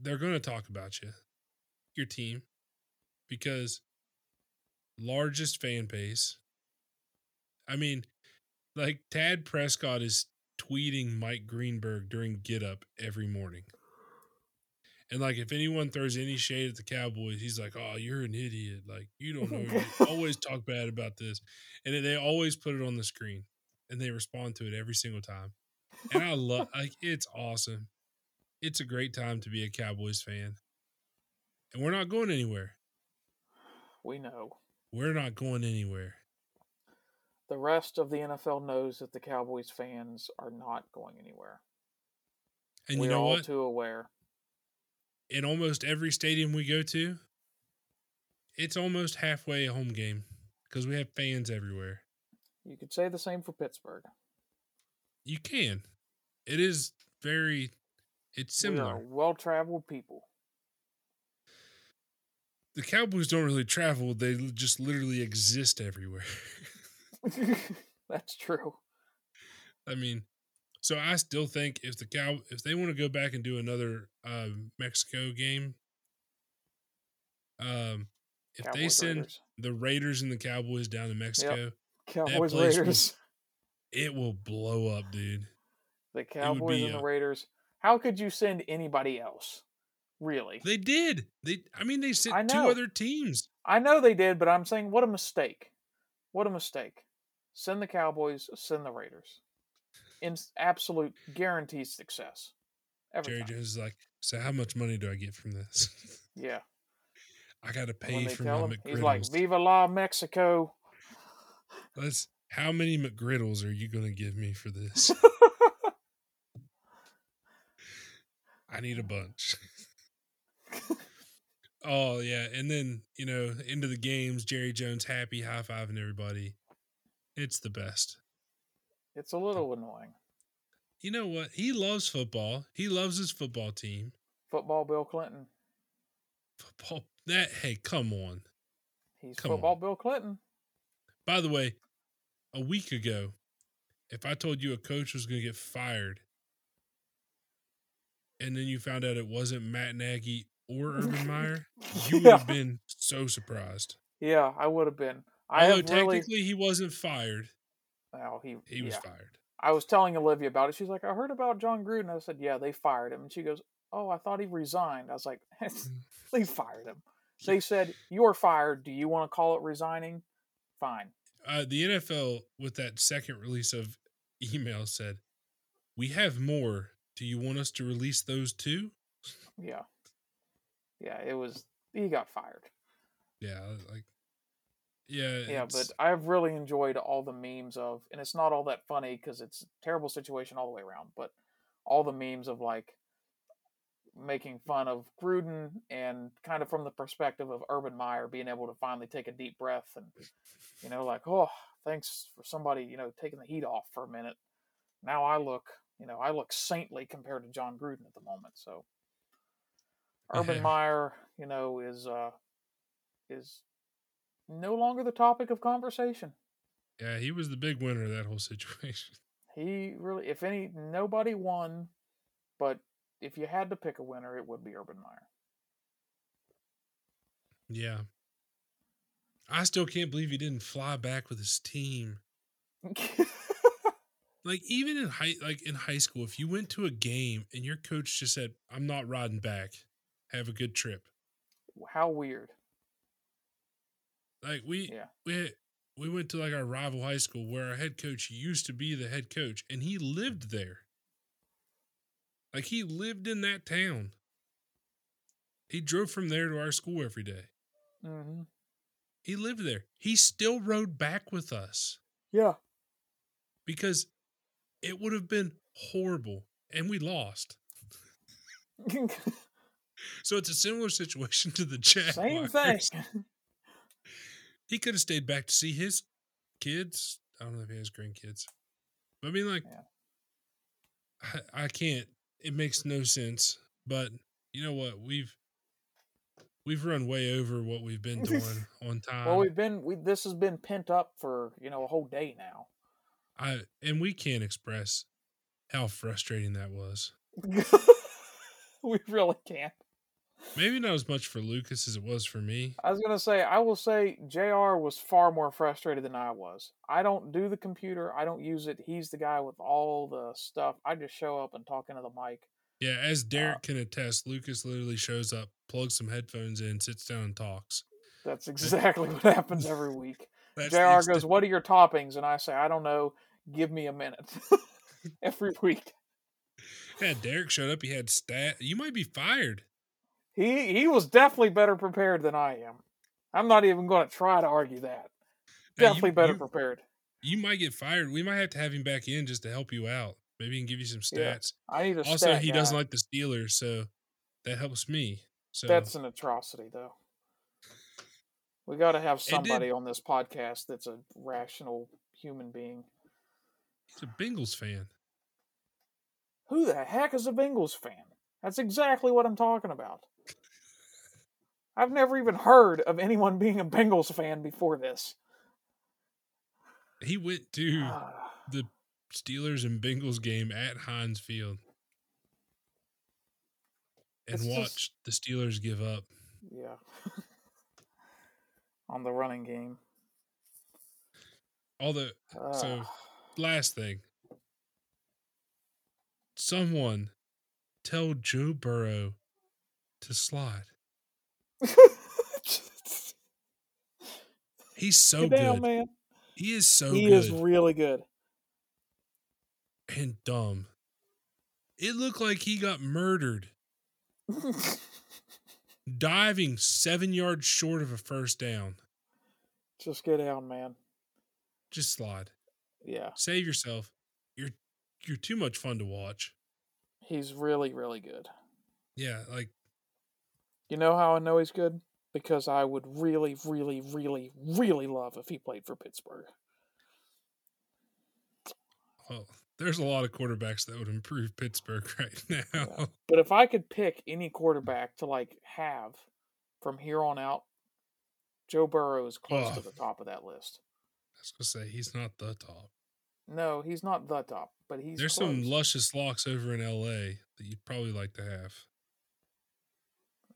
they're going to talk about you, your team, because largest fan base. I mean, like Dak Prescott is tweeting Mike Greenberg during Get Up every morning. And like, if anyone throws any shade at the Cowboys, he's like, "Oh, you're an idiot! Like, you don't know. You <laughs> always talk bad about this." And they always put it on the screen, and they respond to it every single time. And I love, like, it's awesome. It's a great time to be a Cowboys fan, and we're not going anywhere. We know. We're not going anywhere. The rest of the NFL knows that the Cowboys fans are not going anywhere. And We're you know all what? too aware. in almost every stadium we go to, it's almost halfway a home game because we have fans everywhere. You could say the same for Pittsburgh. You can. It is very. It's We similar. well-traveled people. The Cowboys don't really travel; they just literally exist everywhere. <laughs> <laughs> That's true. I mean, so I still think if the cow if they want to go back and do another uh, Mexico game, um, if they send Raiders. the Raiders and the Cowboys down to Mexico, Cowboys place will- it will blow up, dude. The Cowboys and the a- Raiders. How could you send anybody else? Really? They did. They, I mean, they sent two other teams. I know they did, but I'm saying what a mistake. What a mistake. Send the Cowboys, send the Raiders. In absolute guaranteed success. Every Jerry time. Jones is like, so how much money do I get from this? <laughs> Yeah. I got to pay for my him, he's like, Viva la Mexico. Let's. How many McGriddles are you going to give me for this? <laughs> I need a bunch. <laughs> oh yeah, and then you know into the games, Jerry Jones happy, high fiving everybody. It's the best. it's a little annoying. You know what? He loves football. He loves his football team. Football Bill Clinton. Football. That hey, come on. He's Come football on. Bill Clinton. By the way, a week ago, if I told you a coach was going to get fired, and then you found out it wasn't Matt Nagy or <laughs> Urban Meyer, <laughs> you would Yeah. have been so surprised. Yeah, I would have been. I Although have really. technically he wasn't fired, Well, he, he was yeah. fired. I was telling Olivia about it. She's like, I heard about Jon Gruden. I said, Yeah, they fired him. And she goes, Oh, I thought he resigned. I was like, <laughs> They fired him. They said, You're fired. Do you want to call it resigning? Fine. Uh, the NFL, with that second release of email, said, "We have more. Do you want us to release those too?" Yeah. Yeah, it was, he got fired. Yeah, like, yeah, Yeah, but I've really enjoyed all the memes of, and it's not all that funny because it's a terrible situation all the way around, but all the memes of like making fun of Gruden and kind of from the perspective of Urban Meyer being able to finally take a deep breath and, you know, like, oh, thanks for somebody, you know, taking the heat off for a minute. Now I look, you know, I look saintly compared to Jon Gruden at the moment. So Urban <laughs> Meyer, you know, is, uh, is no longer the topic of conversation. yeah, he was the big winner of that whole situation. <laughs> He really, if any, nobody won, but if you had to pick a winner, it would be Urban Meyer. Yeah, I still can't believe he didn't fly back with his team. <laughs> Like even in high, like in high school, if you went to a game and your coach just said, "I'm not riding back. Have a good trip." How weird. Like we Yeah. we we went to like our rival high school where our head coach used to be the head coach and he lived there. Like he lived in that town. He drove from there to our school every day. hmm He lived there. He still rode back with us Yeah. because it would have been horrible and we lost. <laughs> So it's a similar situation to the Jaguars. Same thing. <laughs> He could have stayed back to see his kids. I don't know if he has grandkids. But I mean, like, Yeah. I, I can't. It makes no sense. But you know what? We've we've run way over what we've been <laughs> doing on time. well, we've been, we, this has been pent up for, you know, a whole day now. I and we can't express how frustrating that was. <laughs> we really can't. Maybe not as much for Lucas as it was for me. I was gonna say, I will say, Jr. was far more frustrated than I was. I don't do the computer. I don't use it. He's the guy with all the stuff. I just show up and talk into the mic. Yeah, as Derek uh, can attest, Lucas literally shows up, plugs some headphones in, sits down, and talks. That's exactly <laughs> what happens every week. Jr. goes, "What are your toppings?" And I say, "I don't know. Give me a minute." <laughs> every week. Yeah, Derek showed up. He had stat. You might be fired. He he was definitely better prepared than I am. I'm not even going to try to argue that. Definitely you, better you, prepared. You might get fired. We might have to have him back in just to help you out. Maybe he can give you some stats. Yeah, I need a also. he guy. doesn't like the Steelers, so that helps me. So that's an atrocity, though. We got to have somebody on this podcast that's a rational human being. He's a Bengals fan. Who the heck is a Bengals fan? That's exactly what I'm talking about. <laughs> I've never even heard of anyone being a Bengals fan before this. He went to ah. the Steelers and Bengals game at Heinz Field and it's watched just, the Steelers give up. Yeah. <laughs> On the running game. All the uh. so last thing. Someone tell Joe Burrow to slide. <laughs> He's so down, good. man. He is so good. he good. is really good. And dumb. It looked like he got murdered. <laughs> Diving seven yards short of a first down. Just get down, man. Just slide. Yeah. Save yourself. You're you're too much fun to watch. He's really, really good. Yeah, like you know how I know he's good? Because I would really, really, really, really love if he played for Pittsburgh. Well, there's a lot of quarterbacks that would improve Pittsburgh <laughs> right now. Yeah. But if I could pick any quarterback to like have from here on out, Joe Burrow is close oh. to the top of that list. I was gonna say he's not the top. No, he's not the top, but he's. There's close. some luscious locks over in L.A. that you'd probably like to have.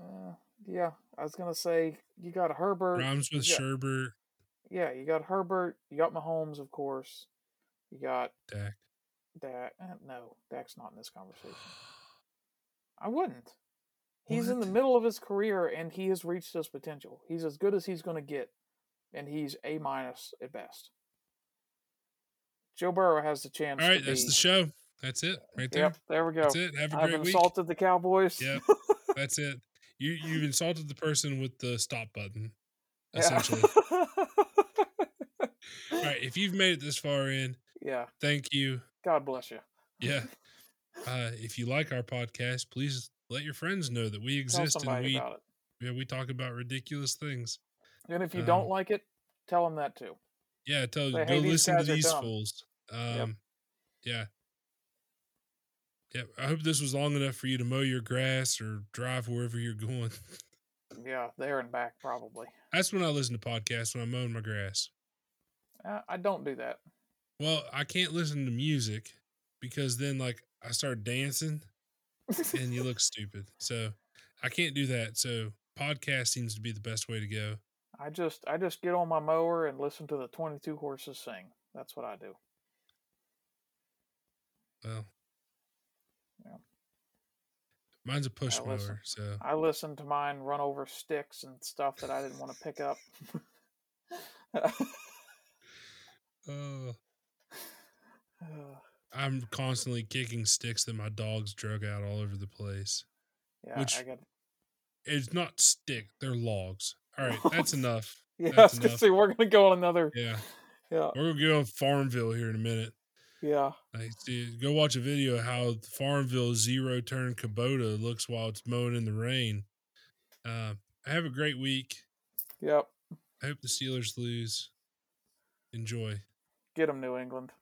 Uh, yeah, I was gonna say you got Herbert. Rhymes with got, Sherbert. Yeah, you got Herbert. You got Mahomes, of course. You got Dak. Dak. Eh, no, Dak's not in this conversation. <sighs> I wouldn't. He's what? in the middle of his career and he has reached his potential. He's as good as he's going to get, and he's a minus at best. Joe Burrow has the chance. All right, that's the show. That's it, right there. Yep, there we go. That's it. Have a I've great insulted week. the Cowboys. Yep, <laughs> that's it. You you've insulted the person with the stop button, essentially. Yeah. <laughs> All right, if you've made it this far in, yeah, thank you. God bless you. Yeah. <laughs> Uh, if you like our podcast, please let your friends know that we exist and we yeah we talk about ridiculous things. And if you um, don't like it, tell them that too. Yeah, tell Say, go hey, listen to these fools. Um, yep. yeah. Yeah, I hope this was long enough for you to mow your grass or drive wherever you're going. yeah, there and back probably. That's when I listen to podcasts when I'm mowing my grass. Uh, I don't do that. Well, I can't listen to music because then like I start dancing and you look stupid. So I can't do that. So podcast seems to be the best way to go. I just I just get on my mower and listen to the 22 horses sing. That's what I do. Well, Yeah. Mine's a push I mower, so I listen to mine run over sticks and stuff that I didn't want to pick up. uh, <laughs> I'm constantly kicking sticks that my dogs drug out all over the place. Yeah, which I got. It's not stick; they're logs. All right, <laughs> that's enough. yeah, that's I was gonna say we're gonna go on another. Yeah, yeah, we're gonna go on Farmville here in a minute. Yeah. Like, see, go watch a video of how Farmville zero turn Kubota looks while it's mowing in the rain. Uh, have a great week. Yep. I hope the Steelers lose. Enjoy. Get them, New England.